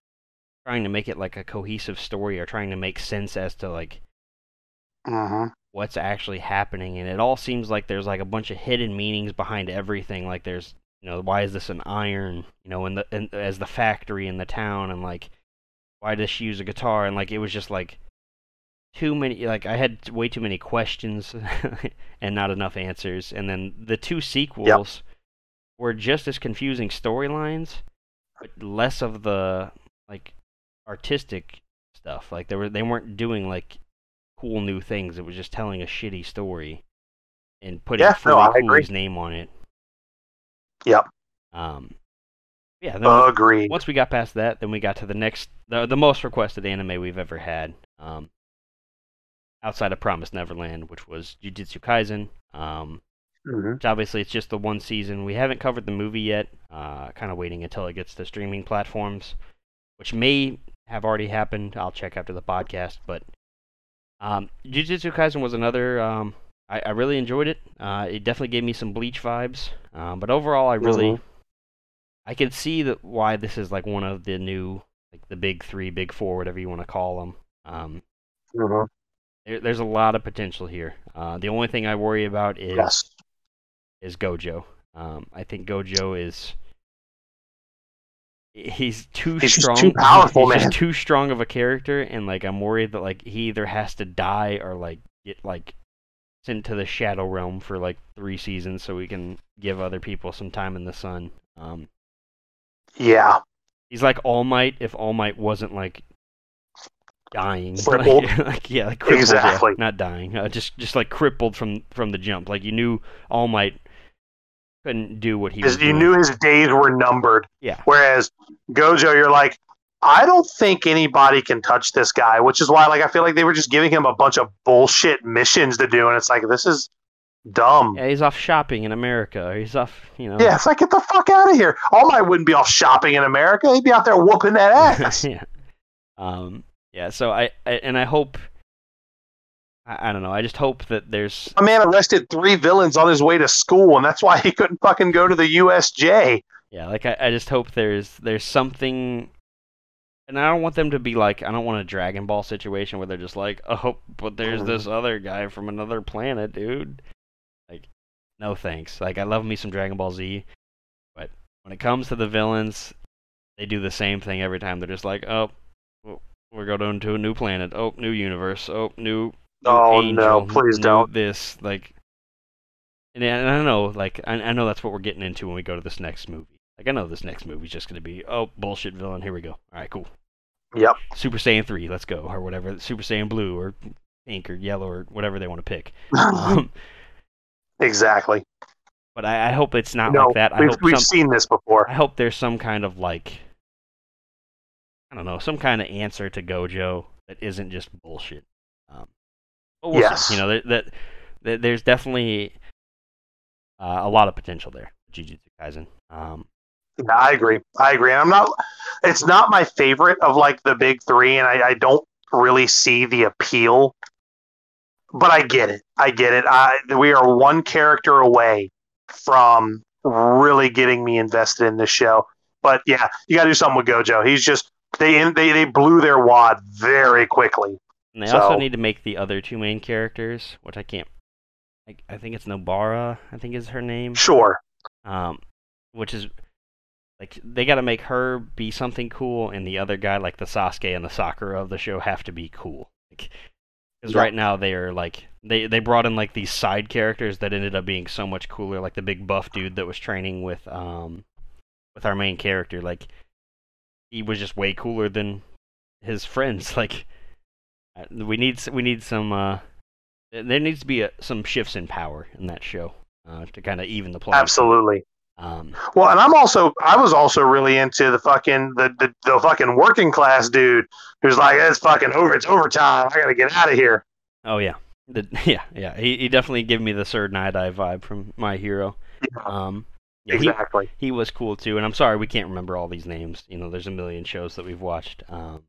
trying to make it like a cohesive story or trying to make sense as to like
uh-huh.
what's actually happening, and it all seems like there's like a bunch of hidden meanings behind everything. Like there's, you know, why is this an iron? You know, in the in, as the factory in the town, and like, why does she use a guitar? And like, it was just like too many. Like I had way too many questions and not enough answers. And then the two sequels yep. were just as confusing storylines, but less of the like artistic stuff. Like they were they weren't doing like cool new things. It was just telling a shitty story and putting yeah, no, name on it.
Yep.
Um, yeah.
Then Agreed.
Once we got past that, then we got to the next, the, the most requested anime we've ever had. Um, outside of Promise Neverland, which was Jujutsu Kaisen. Um,
mm-hmm.
which obviously it's just the one season. We haven't covered the movie yet. Uh, kind of waiting until it gets to streaming platforms, which may have already happened. I'll check after the podcast, but um, Jujutsu Kaisen was another. Um, I, I really enjoyed it. Uh, it definitely gave me some Bleach vibes. Um, but overall, I really, mm-hmm. I can see that why this is like one of the new, like the big three, big four, whatever you want to call them. Um,
mm-hmm.
there, there's a lot of potential here. Uh, the only thing I worry about is
yes.
is Gojo. Um, I think Gojo is he's too
he's
strong.
too powerful,
he's
man.
too strong of a character, and like I'm worried that like he either has to die or like get like sent to the shadow realm for like three seasons so we can give other people some time in the sun. Um,
yeah,
he's like All Might if All Might wasn't like dying,
crippled.
Like, like yeah, like crippled,
exactly,
yeah, not dying, uh, just just like crippled from from the jump. Like you knew All Might couldn't do what he was.
You
doing.
knew his days were numbered.
Yeah.
Whereas Gojo, you're like, I don't think anybody can touch this guy, which is why, like, I feel like they were just giving him a bunch of bullshit missions to do, and it's like this is dumb.
Yeah, he's off shopping in America. He's off, you know.
Yeah, it's like get the fuck out of here. All Might wouldn't be off shopping in America. He'd be out there whooping that ass.
yeah. Um. Yeah. So I, I and I hope I, I don't know. I just hope that there's
a man arrested three villains on his way to school, and that's why he couldn't fucking go to the USJ.
Yeah, like I, I just hope there's there's something and I don't want them to be like I don't want a Dragon Ball situation where they're just like, oh, but there's this other guy from another planet, dude. Like, no thanks. Like I love me some Dragon Ball Z, but when it comes to the villains, they do the same thing every time. They're just like, oh, we're going to a new planet. Oh, new universe. Oh, new
Oh
Angel
no! Please don't.
This like, and I, and I know, like, I, I know that's what we're getting into when we go to this next movie. Like, I know this next movie's just gonna be, oh, bullshit villain. Here we go. All right, cool.
Yep.
Super Saiyan three, let's go, or whatever. Super Saiyan blue, or pink, or yellow, or whatever they want to pick. um,
exactly.
But I, I, hope it's not
no,
like that.
We've,
I hope
we've
some,
seen this before.
I hope there's some kind of like, I don't know, some kind of answer to Gojo that isn't just bullshit. Um, we'll
yes.
See. You know, that, that, there's definitely uh, a lot of potential there. Jujutsu Kaisen. Um,
yeah, I agree. I agree. I'm not. It's not my favorite of like the big three, and I, I don't really see the appeal but I get it. I get it. I, we are one character away from really getting me invested in this show. But yeah, you got to do something with Gojo. He's just they they they blew their wad very quickly.
And they
So-
also need to make the other two main characters, which I can't. I, I think it's Nobara. I think is her name.
Sure.
Um, which is like they got to make her be something cool, and the other guy, like the Sasuke and the Sakura of the show, have to be cool. Because
Yeah.
right now they are like they they brought in like these side characters that ended up being so much cooler, like the big buff dude that was training with um with our main character. Like he was just way cooler than his friends. Like uh, we need we need some uh there needs to be a, some shifts in power in that show uh, to kind of even the playing.
Absolutely.
Um,
Well, and I'm also I was also really into the fucking the, the, the fucking working class dude who's like it's fucking over it's overtime I gotta get out of here.
oh yeah, the, yeah, yeah. He, he definitely gave me the Sir Nighteye vibe from My Hero.
Yeah,
Um, yeah, he,
exactly.
he was cool too. And I'm sorry we can't remember all these names. You know, there's a million shows that we've watched. Um,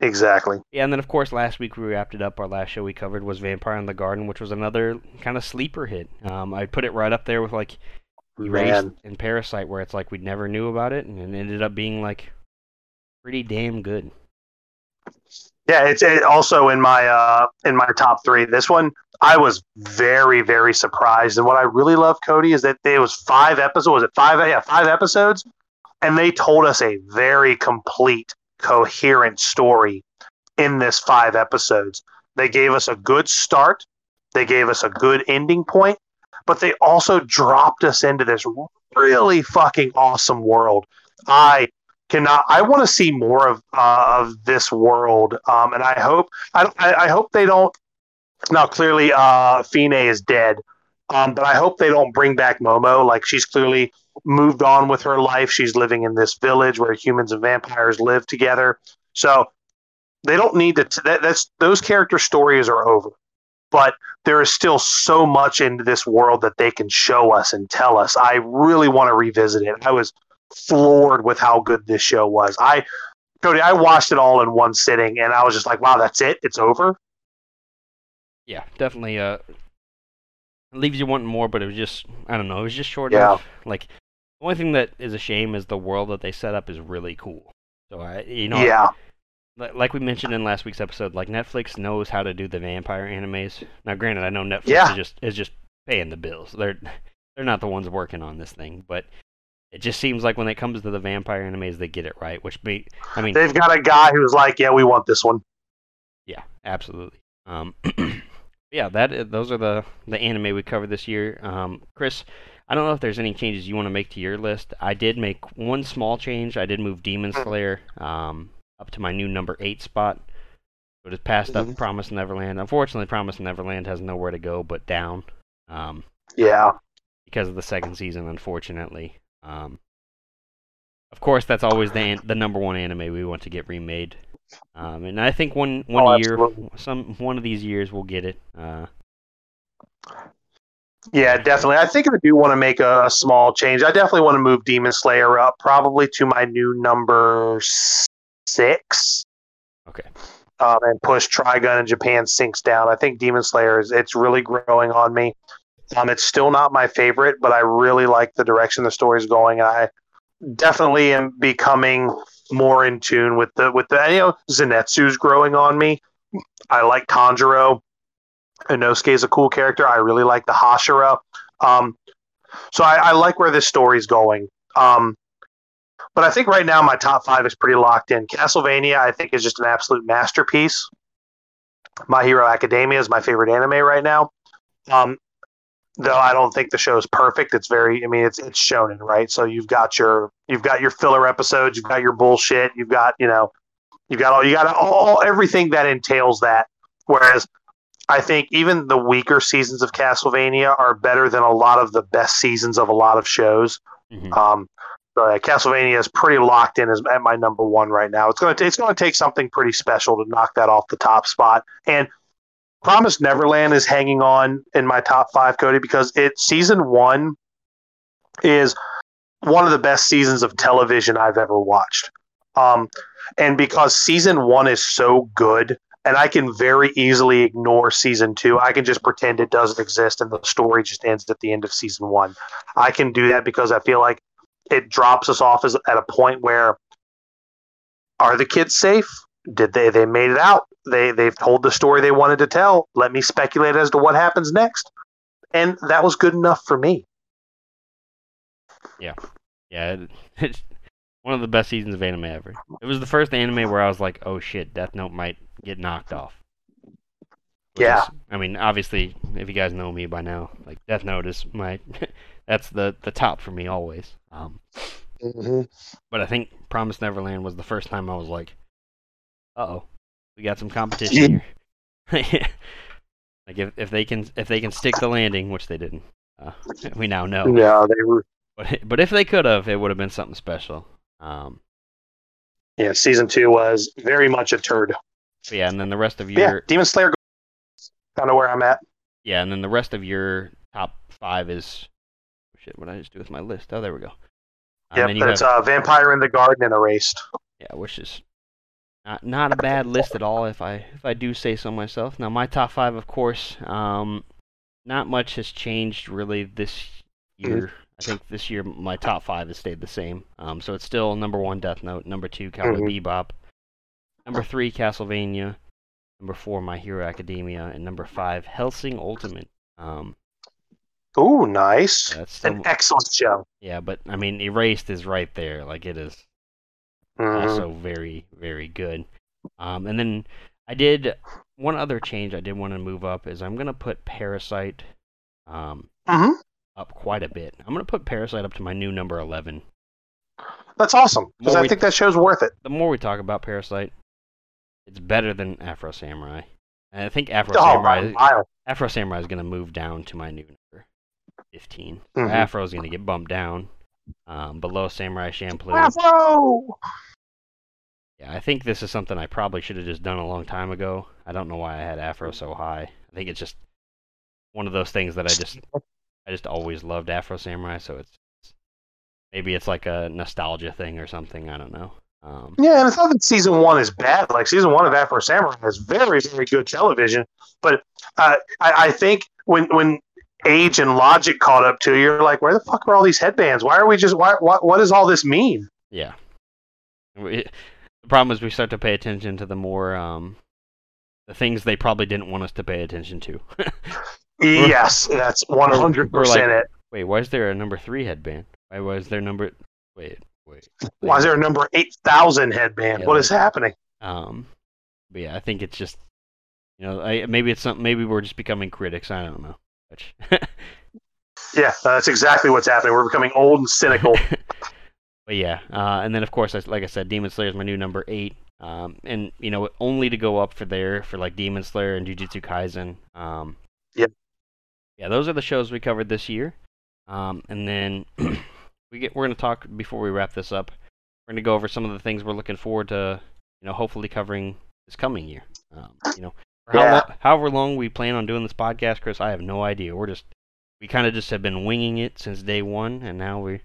Exactly.
yeah, and then of course last week we wrapped it up. Our last show we covered was Vampire in the Garden, which was another kind of sleeper hit. Um, I put it right up there with like Erased
Man.
and Parasyte, where it's like we never knew about it, and it ended up being like pretty damn good.
Yeah, it's it also in my uh in my top three. This one I was very very surprised, and what I really love, Cody, is that it was five episodes. Was it five? Yeah, five episodes, and they told us a very complete, coherent story in this five episodes. They gave us a good start. They gave us a good ending point, but they also dropped us into this really fucking awesome world. I cannot. I want to see more of uh, of this world, um, and I hope I, I, hope they don't. Now, clearly, uh, Fine is dead, um, but I hope they don't bring back Momo. Like she's clearly moved on with her life. She's living in this village where humans and vampires live together. So they don't need to. That, that's those character stories are over. But there is still so much into this world that they can show us and tell us. I really want to revisit it. I was floored with how good this show was. I Cody, I watched it all in one sitting and I was just like, wow, that's it? It's over?
Yeah, definitely. Uh, leaves you wanting more, but it was just I don't know. It was just short
Yeah.
enough. Like the only thing that is a shame is the world that they set up is really cool. So I, you know,
yeah.
li- like we mentioned in last week's episode, like Netflix knows how to do the vampire animes. Now, granted, I know Netflix
Yeah.
is just is just paying the bills. They're they're not the ones working on this thing, but it just seems like when it comes to the vampire animes, they get it right. Which be, I mean,
They've got a guy who's like, yeah, we want this one.
Yeah, absolutely. Um, yeah, that those are the the anime we covered this year. Um, Chris, I don't know if there's any changes you want to make to your list. I did make one small change. I did move Demon Slayer um, up to my new number eight spot. So it passed up
Mhm.
Promise Neverland. Unfortunately, Promise Neverland has nowhere to go but down um,
Yeah.
because of the second season. Unfortunately, um, of course, that's always the an- the number one anime we want to get remade. Um, and I think one one
Oh,
year,
absolutely.
some one of these years, we'll get it. Uh,
Yeah, definitely. I think I do want to make a, a small change. I definitely want to move Demon Slayer up, probably to my new number six.
Okay.
Um, and push Trigun in Japan sinks down. I think Demon Slayer is it's really growing on me. Um, it's still not my favorite, but I really like the direction the story's going, and I definitely am becoming more in tune with the with the you know Zenitsu's growing on me. I like Tanjiro. Inosuke is a cool character. I really like the Hashira. Um, so I, I like where this story's going. Um, but I think right now my top five is pretty locked in. Castlevania, I think, is just an absolute masterpiece. My Hero Academia is my favorite anime right now. Um, though I don't think the show is perfect. It's very, I mean, it's it's shonen, right? So you've got your you've got your filler episodes, you've got your bullshit, you've got you know, you've got all you got all, everything that entails that. Whereas I think even the weaker seasons of Castlevania are better than a lot of the best seasons of a lot of shows.
mhm.
Um, Castlevania is pretty locked in as at my number one right now. It's gonna t- it's gonna take something pretty special to knock that off the top spot. And Promise Neverland is hanging on in my top five, Cody, because it season one is one of the best seasons of television I've ever watched. Um, and because season one is so good, and I can very easily ignore season two. I can just pretend it doesn't exist and the story just ends at the end of season one. I can do that because I feel like it drops us off as, at a point where are the kids safe? Did they they made it out? They they've told the story they wanted to tell. Let me speculate as to what happens next. And that was good enough for me.
Yeah, it, it's one of the best seasons of anime ever. It was the first anime where I was like, "Oh shit, Death Note might get knocked off." Which
Yeah.
is- I mean, obviously, if you guys know me by now, like Death Note is my that's the the top for me always. Um,
Mm-hmm.
but I think Promise Neverland was the first time I was like, "Uh oh, we got some competition here." like if if they can if they can stick the landing, which they didn't, uh, we now know.
Yeah, they were.
But but if they could have, it would have been something special. Um,
Yeah, season two was very much a turd.
yeah, and then the rest of
But yeah,
your
Demon Slayer. Kind of where I'm at.
yeah, and then the rest of your top five is shit. What did I just do with my list? Oh, there we go. Um,
Yep,
then you
that's
have,
uh, Vampire in the Garden and Erased.
yeah, which is not not a bad list at all. If I if I do say so myself. Now my top five, of course, um, not much has changed really this year. I think this year my top five has stayed the same. Um, so it's still number one Death Note, number two Cowboy Bebop, number three Castlevania, number four My Hero Academia, and number five Hellsing Ultimate. Um,
Ooh, nice.
that's
An excellent show.
yeah, but I mean Erased is right there. Like it is
Mhm.
also very very good. Um, and then I did one other change I did want to move up is I'm gonna put Parasyte um,
Mhm.
up quite a bit. I'm gonna put Parasyte up to my new number eleven.
That's awesome because I think that show's worth it.
The more we talk about Parasyte, it's better than Afro Samurai. And I think Afro
Oh,
Samurai. Afro Samurai is gonna move down to my new number fifteen.
Mhm.
Afro is gonna get bumped down um, below Samurai Champloo.
Afro.
Yeah, I think this is something I probably should have just done a long time ago. I don't know why I had Afro so high. I think it's just one of those things that I just I just always loved Afro Samurai, so it's, it's maybe it's like a nostalgia thing or something. I don't know. Um,
Yeah, and it's not that season one is bad. Like season one of Afro Samurai is very, very good television. But uh, I, I think when when age and logic caught up to you, you're like, where the fuck are all these headbands? Why are we just? Why? What? What does all this mean?
yeah. We, the problem is we start to pay attention to the more um, the things they probably didn't want us to pay attention to.
yes, that's one hundred percent it.
Wait, why is there a number three headband? Why was there number? Wait, wait.
Why is there a number eight thousand headband?
Yeah,
what is
like-
happening?
Um, but yeah, I think it's just, you know, I, maybe it's something. Maybe we're just becoming critics. I don't know. Which,
Yeah, that's exactly what's happening. We're becoming old and cynical.
but yeah, uh, and then of course, I- like I said, Demon Slayer is my new number eight. Um, and you know, only to go up for there for like Demon Slayer and Jujutsu Kaisen. Um,
Yep.
Yeah, those are the shows we covered this year. Um, and then we get we're gonna talk before we wrap this up. We're gonna go over some of the things we're looking forward to. You know, hopefully covering this coming year. Um, you know, how
Yeah.
lo- however long we plan on doing this podcast, Chris, I have no idea. We're just we kind of just have been winging it since day one, and now we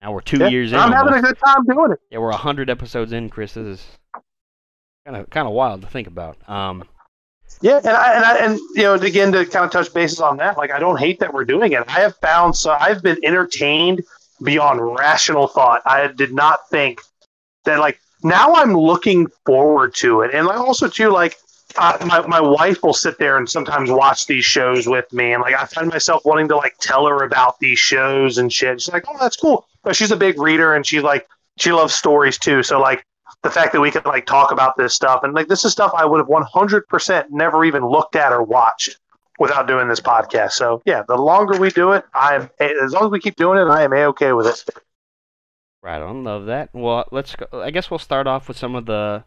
now we're two
Yeah,
years in.
I'm having a good time doing it.
Yeah, we're hundred episodes in, Chris. This is kind of kind of wild to think about. Um,
Yeah, and I, and I, and you know, again to kind of touch bases on that, like I don't hate that we're doing it. I have found so I've been entertained beyond rational thought. I did not think that like now I'm looking forward to it, and like also too like uh, my my wife will sit there and sometimes watch these shows with me, and like I find myself wanting to like tell her about these shows and shit. She's like, "Oh, that's cool," but she's a big reader and she like she loves stories too. So like the fact that we can like talk about this stuff and like this is stuff I would have 100% never even looked at or watched without doing this podcast. So yeah, the longer we do it, I'm as long as we keep doing it, I am a okay with it.
right on, love that. Well, let's. Go, I guess we'll start off with some of the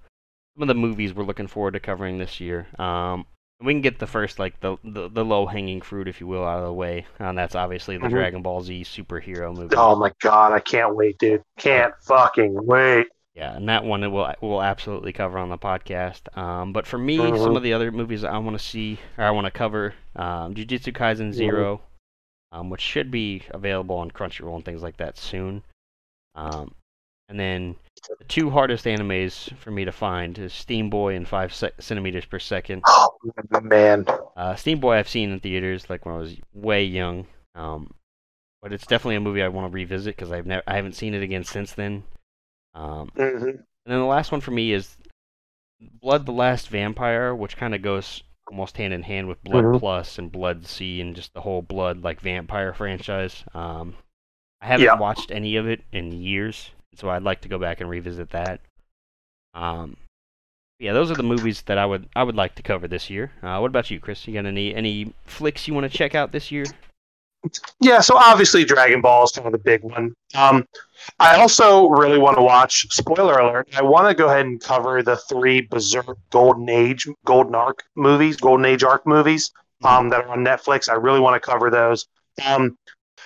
some of the movies we're looking forward to covering this year. Um, we can get the first like the the, the low hanging fruit, if you will, out of the way, and that's obviously the
Mhm.
Dragon Ball Z superhero movie.
Oh my god, I can't wait, dude. Can't fucking wait.
Yeah, and that one we'll we'll absolutely cover on the podcast. Um, but for me,
Mhm.
some of the other movies I want to see or I want to cover, um, Jujutsu Kaisen 0 um, which should be available on Crunchyroll and things like that soon. Um, and then the two hardest animes for me to find is Steam Boy and Five se- Centimeters Per Second.
Oh man,
uh, Steam Boy I've seen in theaters like when I was way young, um, but it's definitely a movie I want to revisit because I've never I haven't seen it again since then. Um,
mm-hmm.
and then the last one for me is Blood the Last Vampire, which kind of goes almost hand in hand with Blood
Mhm.
Plus and Blood C and just the whole Blood like vampire franchise. Um, I haven't
Yeah.
watched any of it in years, so I'd like to go back and revisit that. Um, yeah, those are the movies that I would I would like to cover this year. Uh, what about you, Chris? You got any any flicks you want to check out this year?
Yeah, so obviously Dragon Ball is kind of the big one. Um, I also really want to watch. Spoiler alert! I want to go ahead and cover the three Berserk Golden Age, Golden Arc movies, Golden Age Arc movies um, that are on Netflix. I really want to cover those. Um,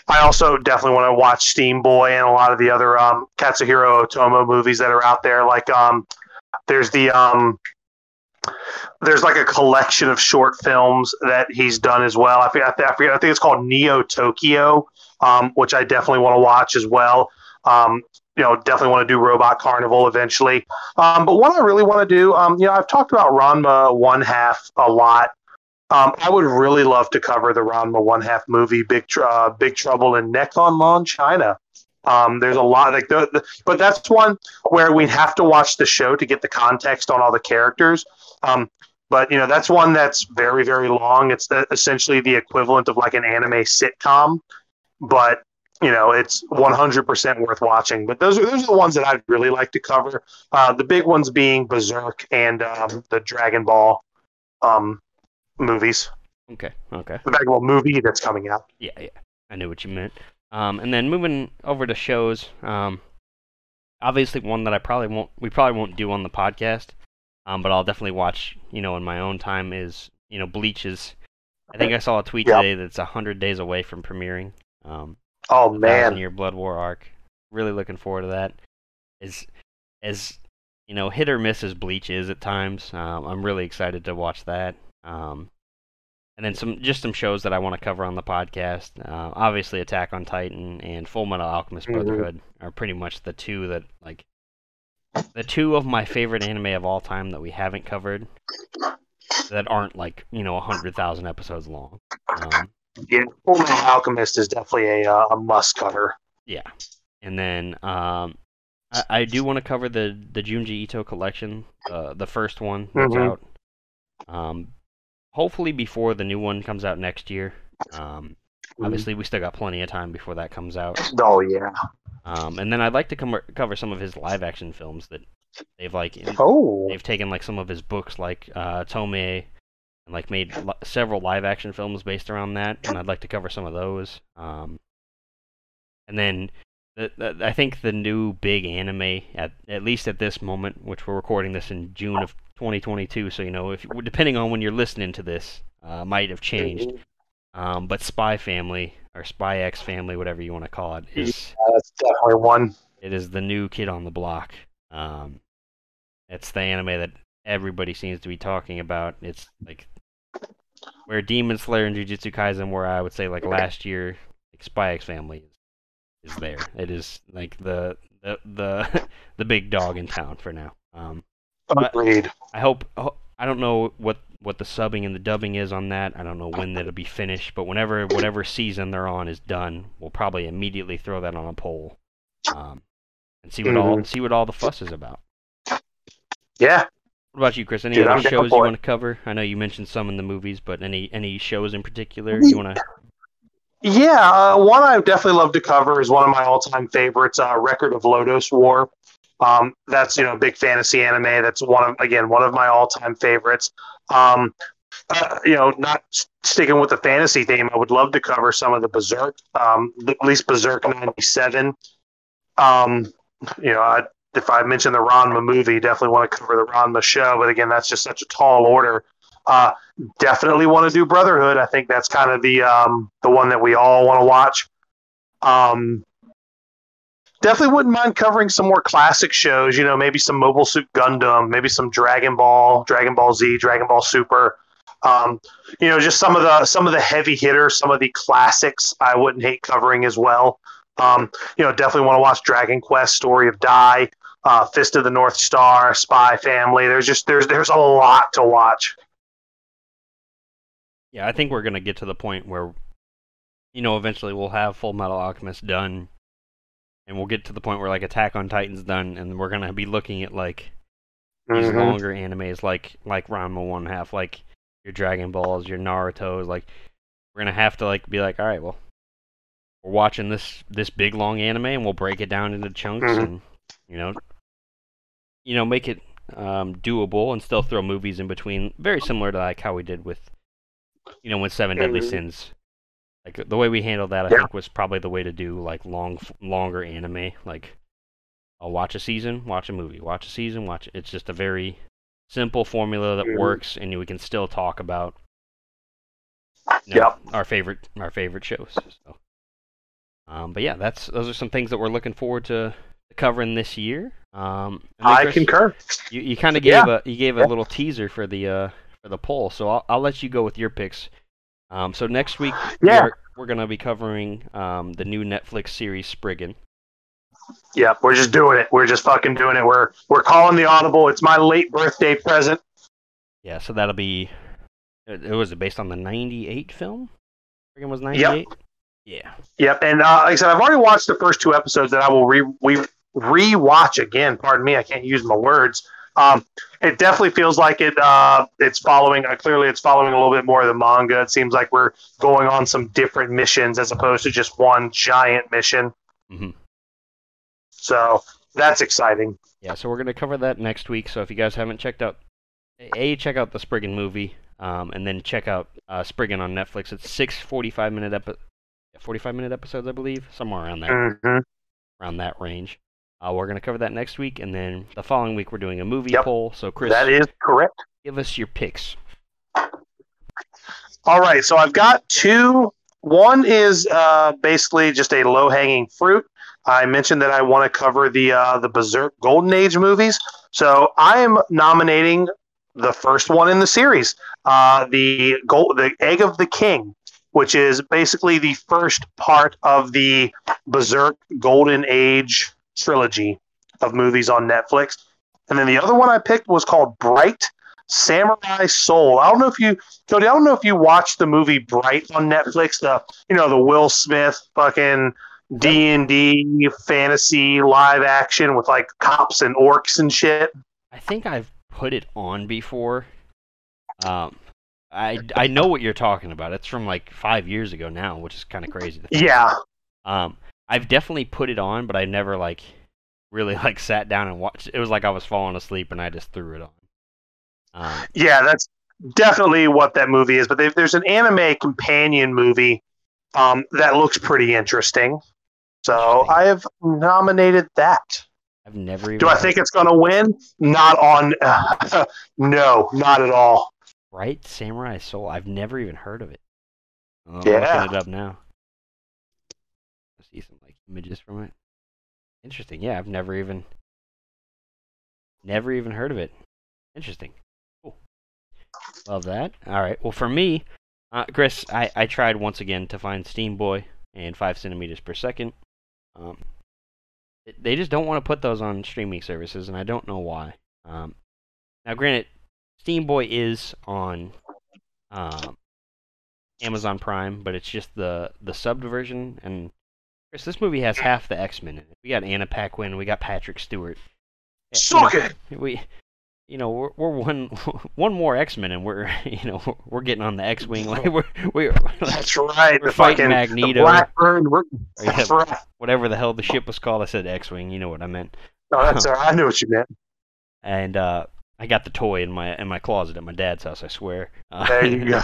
I also definitely want to watch Steam Boy and a lot of the other um, Katsuhiro Otomo movies that are out there. Like um, there's the um, there's like a collection of short films that he's done as well. I forget, I forget I think it's called Neo Tokyo, um, which I definitely want to watch as well. Um, you know, definitely want to do Robot Carnival eventually. Um, but what I really want to do, um, you know, I've talked about Ranma One Half a lot. Um, I would really love to cover the Ranma One Half movie, Big uh, Big Trouble in Nekonron, China. Um, there's a lot like the, the, but that's one where we'd have to watch the show to get the context on all the characters. Um, but you know that's one that's very very long. It's the, essentially the equivalent of like an anime sitcom, but you know it's 100% worth watching. But those are those are the ones that I'd really like to cover. Uh, the big ones being Berserk and um, the Dragon Ball um, movies.
Okay, okay.
The Ball movie that's coming out.
Yeah, yeah. I knew what you meant. Um, and then moving over to shows, um, obviously one that I probably won't, we probably won't do on the podcast, um, but I'll definitely watch, you know, in my own time is, you know, Bleach's. I think I saw a tweet
Yep.
today that's a hundred days away from premiering. Um,
Oh man,
Year Blood War arc. Really looking forward to that. As as you know, hit or miss as Bleach is at times. Um, I'm really excited to watch that. Um, and then some just some shows that I want to cover on the podcast. Uh, obviously, Attack on Titan and Full Metal Alchemist
Mhm.
Brotherhood are pretty much the two that like the two of my favorite anime of all time that we haven't covered that aren't like you know a hundred thousand episodes long. Um,
yeah, Full Metal Alchemist is definitely a uh, a must cover.
Yeah, and then um, I, I do want to cover the the Junji Ito collection, uh, the first one that's
Mhm.
out. Um, hopefully before the new one comes out next year. Um, obviously we still got plenty of time before that comes out.
Oh yeah.
Um, and then I'd like to com- cover some of his live action films that they've like in-
Oh.
they've taken like some of his books like uh, Tomie and like made li- several live action films based around that, and I'd like to cover some of those. Um, and then the, the, I think the new big anime at at least at this moment, which we're recording this in June of 2022, so you know if depending on when you're listening to this, uh, might have changed. Um, but Spy Family or Spy X Family, whatever you want to call it, is
Yeah, that's definitely one.
it is the new kid on the block. Um, it's the anime that everybody seems to be talking about. It's like where Demon Slayer and Jujutsu Kaisen were, I would say, like last year, like Spy X Family is, is there. It is like the the the, the big dog in town for now. Um,
Agreed.
I hope I don't know what what the subbing and the dubbing is on that. I don't know when that'll be finished, but whenever whatever season they're on is done, we'll probably immediately throw that on a poll, um, and see what all
Mhm.
see what all the fuss is about.
Yeah.
What about you, Chris? Any
Dude,
other
I'm
shows you want to cover? I know you mentioned some in the movies, but any any shows in particular you want to?
Yeah, uh, one I definitely love to cover is one of my all-time favorites, uh, Record of Lodoss War. Um, that's you know big fantasy anime. That's one of again one of my all-time favorites. Um, uh, you know, not sticking with the fantasy theme, I would love to cover some of the Berserk, um, at least Berserk '97. Um, you know, I, if I mention the Ranma movie, definitely want to cover the Ranma show. But again, that's just such a tall order. Uh, definitely want to do Brotherhood. I think that's kind of the um, the one that we all want to watch. Um, definitely wouldn't mind covering some more classic shows. You know, maybe some Mobile Suit Gundam, maybe some Dragon Ball, Dragon Ball Z, Dragon Ball Super. Um, you know, just some of the some of the heavy hitters, some of the classics. I wouldn't hate covering as well. Um, you know, definitely want to watch Dragon Quest: Story of Dai, uh, Fist of the North Star, Spy Family. There's just there's there's a lot to watch.
Yeah, I think we're gonna get to the point where, you know, eventually we'll have Full Metal Alchemist done, and we'll get to the point where like Attack on Titan's done, and we're gonna be looking at like these
Mhm.
longer animes like like Ranma One Half, like your Dragon Balls, your Naruto's. Like we're gonna have to like be like, all right, well, we're watching this this big long anime, and we'll break it down into chunks,
Mhm.
and you know, you know, make it um, doable, and still throw movies in between, very similar to like how we did with, you know, when Seven Deadly
Mhm.
Sins. Like the way we handled that, I
Yeah.
think was probably the way to do like long, longer anime. Like, I'll watch a season, watch a movie, watch a season, watch. It's just a very simple formula that
Mhm.
works, and we can still talk about you know,
Yep.
our favorite our favorite shows. So, um, but yeah, that's those are some things that we're looking forward to covering this year. Um,
I
Chris,
concur.
You, you kind of gave
Yeah.
a you gave a
Yeah.
little teaser for the uh, for the poll, so I'll, I'll let you go with your picks. Um, so next week,
Yeah.
we're, we're gonna be covering um, the new Netflix series Spriggan.
Yeah, we're just doing it. We're just fucking doing it. We're we're calling the audible. It's my late birthday present.
Yeah, so that'll be. It, it was based on the '98 film. Spriggan was '98. Yeah.
Yep, and uh, like I said, I've already watched the first two episodes that I will re we rewatch again. Pardon me, I can't use my words. Um, it definitely feels like it. Uh, it's following. Uh, clearly, it's following a little bit more of the manga. It seems like we're going on some different missions as opposed to just one giant mission.
hmm
So that's exciting.
Yeah, so we're gonna cover that next week. So if you guys haven't checked out, a check out the Spriggan movie, um, and then check out uh, Spriggan on Netflix. It's six 45 minute epi- 45 minute episodes, I believe, somewhere around there,
hmm
around that range. Uh, we're gonna cover that next week, and then the following week we're doing a movie
Yep.
poll. So Chris,
That is correct.
give us your picks.
All right, so I've got two. One is uh, basically just a low hanging fruit. I mentioned that I want to cover the uh, the Berserk Golden Age movies, so I am nominating the first one in the series, uh, the gold, the Egg of the King, which is basically the first part of the Berserk Golden Age trilogy of movies on Netflix. And then the other one I picked was called Bright Samurai Soul. I don't know if you Cody, I don't know if you watched the movie Bright on Netflix, the you know the Will Smith fucking D and D fantasy live action with like cops and orcs and shit.
I think I've put it on before. Um, I I know what you're talking about. It's from like five years ago now, which is kind of crazy.
Yeah,
Um, I've definitely put it on, but I never like really like sat down and watched. It was like I was falling asleep and I just threw it on. Um,
yeah, that's definitely what that movie is. But they, there's an anime companion movie um, that looks pretty interesting. So I have nominated that.
I've never even.
Do I think it's going to win? Not on. no, not at all.
right Samurai Soul? I've never even heard of it. I'm
Yeah.
looking it up now. I see some like images from it. Interesting. Yeah, I've never even, never even heard of it. Interesting. Cool. Love that. All right. Well, for me, uh, Chris, I, I tried once again to find Steam Boy and five centimeters per second. Um, they just don't want to put those on streaming services, and I don't know why. Um, now, granted, Steam Boy is on um, Amazon Prime, but it's just the the subbed version. And Chris, this movie has half the X Men in it. We got Anna Paquin, we got Patrick Stewart. Eh, you
Suck
know,
it.
We, you know, we're, we're one one more X Men, and we're you know we're getting on the X Wing. Like we're we're
That's right.
We're
the
fighting
fucking
Magneto.
Blackbird. We're,
Yeah.
right.
whatever the hell the ship was called. I said X Wing. You know what I meant.
No, that's all right. I knew what you meant.
and uh, I got the toy in my in my closet at my dad's house. I swear.
There you go.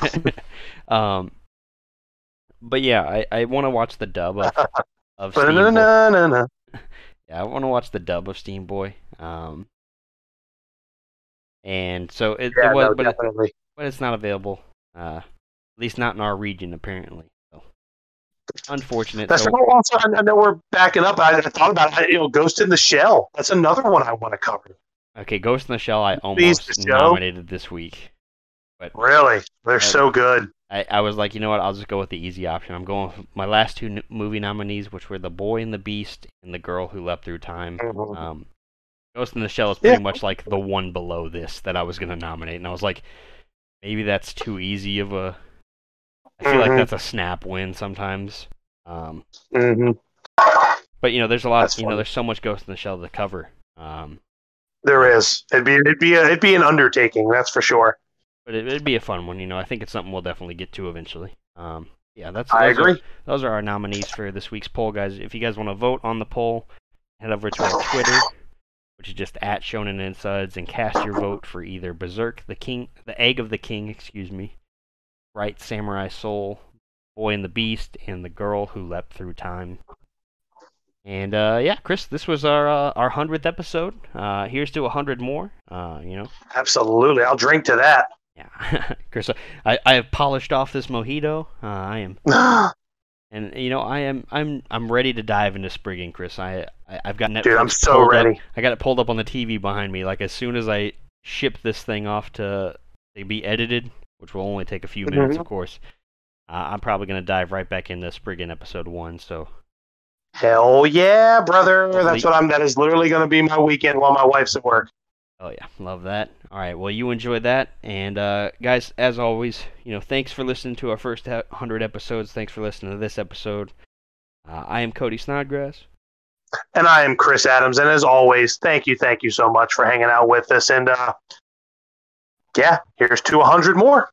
um, but yeah, I, I want to watch the dub of of Steam Boy. Yeah, I want to watch the dub of Steam Boy. Um, and so it,
Yeah,
it was,
no,
but it, but it's not available. Uh, at least not in our region apparently. So unfortunate.
That's
so,
also. I know we're backing up. I, I thought about it. You know, Ghost in the Shell. That's another one I want to cover.
okay, Ghost in the Shell. I almost nominated this week. But
Really, they're so good.
I, I was like, you know what? I'll just go with the easy option. I'm going with my last two n- movie nominees, which were The Boy and the Beast and The Girl Who Leapt Through Time.
Mhm.
Um, Ghost in the Shell is pretty
Yeah.
much like the one below this that I was going to nominate, and I was like, maybe that's too easy of a. I feel like
Mhm.
that's a snap win sometimes. Um,
hmm
but you know, there's a lot.
That's
you know, there's so much Ghost in the Shell to cover. Um,
There is. It'd be it'd be a, it'd be an undertaking, that's for sure.
But it, it'd be a fun one. You know, I think it's something we'll definitely get to eventually. Um, yeah, that's.
I
those are-
agree.
those are our nominees for this week's poll, guys. If you guys want to vote on the poll, head over to our Twitter, which is just at Shonen Insides, and cast your vote for either Berserk, the King, the Egg of the King, excuse me, Right Samurai Soul, Boy and the Beast, and the Girl Who Leapt Through Time. And uh, yeah, Chris, this was our uh, our hundredth episode. Uh, here's to a hundred more. Uh, you know,
Absolutely, I'll drink to that.
Yeah, Chris, I I have polished off this mojito. Uh, I am and you know, I am I'm I'm ready to dive into Spriggan, Chris. I, I I've got Netflix.
Dude, I'm so
pulled up.
ready.
I got it pulled up on the TV behind me. Like as soon as I ship this thing off to be edited, which will only take a few minutes,
Mhm.
of course. Uh, I'm probably gonna dive right back into Spriggan episode one. So
Hell yeah, brother! That's what I'm. That is literally going to be my weekend while my wife's at work.
Oh yeah, love that. All right, well you enjoyed that, and uh, guys, as always, you know, thanks for listening to our first hundred episodes. Thanks for listening to this episode. Uh, I am Cody Snodgrass.
And I am Chris Adams. And as always, thank you, thank you so much for hanging out with us. And uh, yeah, here's to hundred more.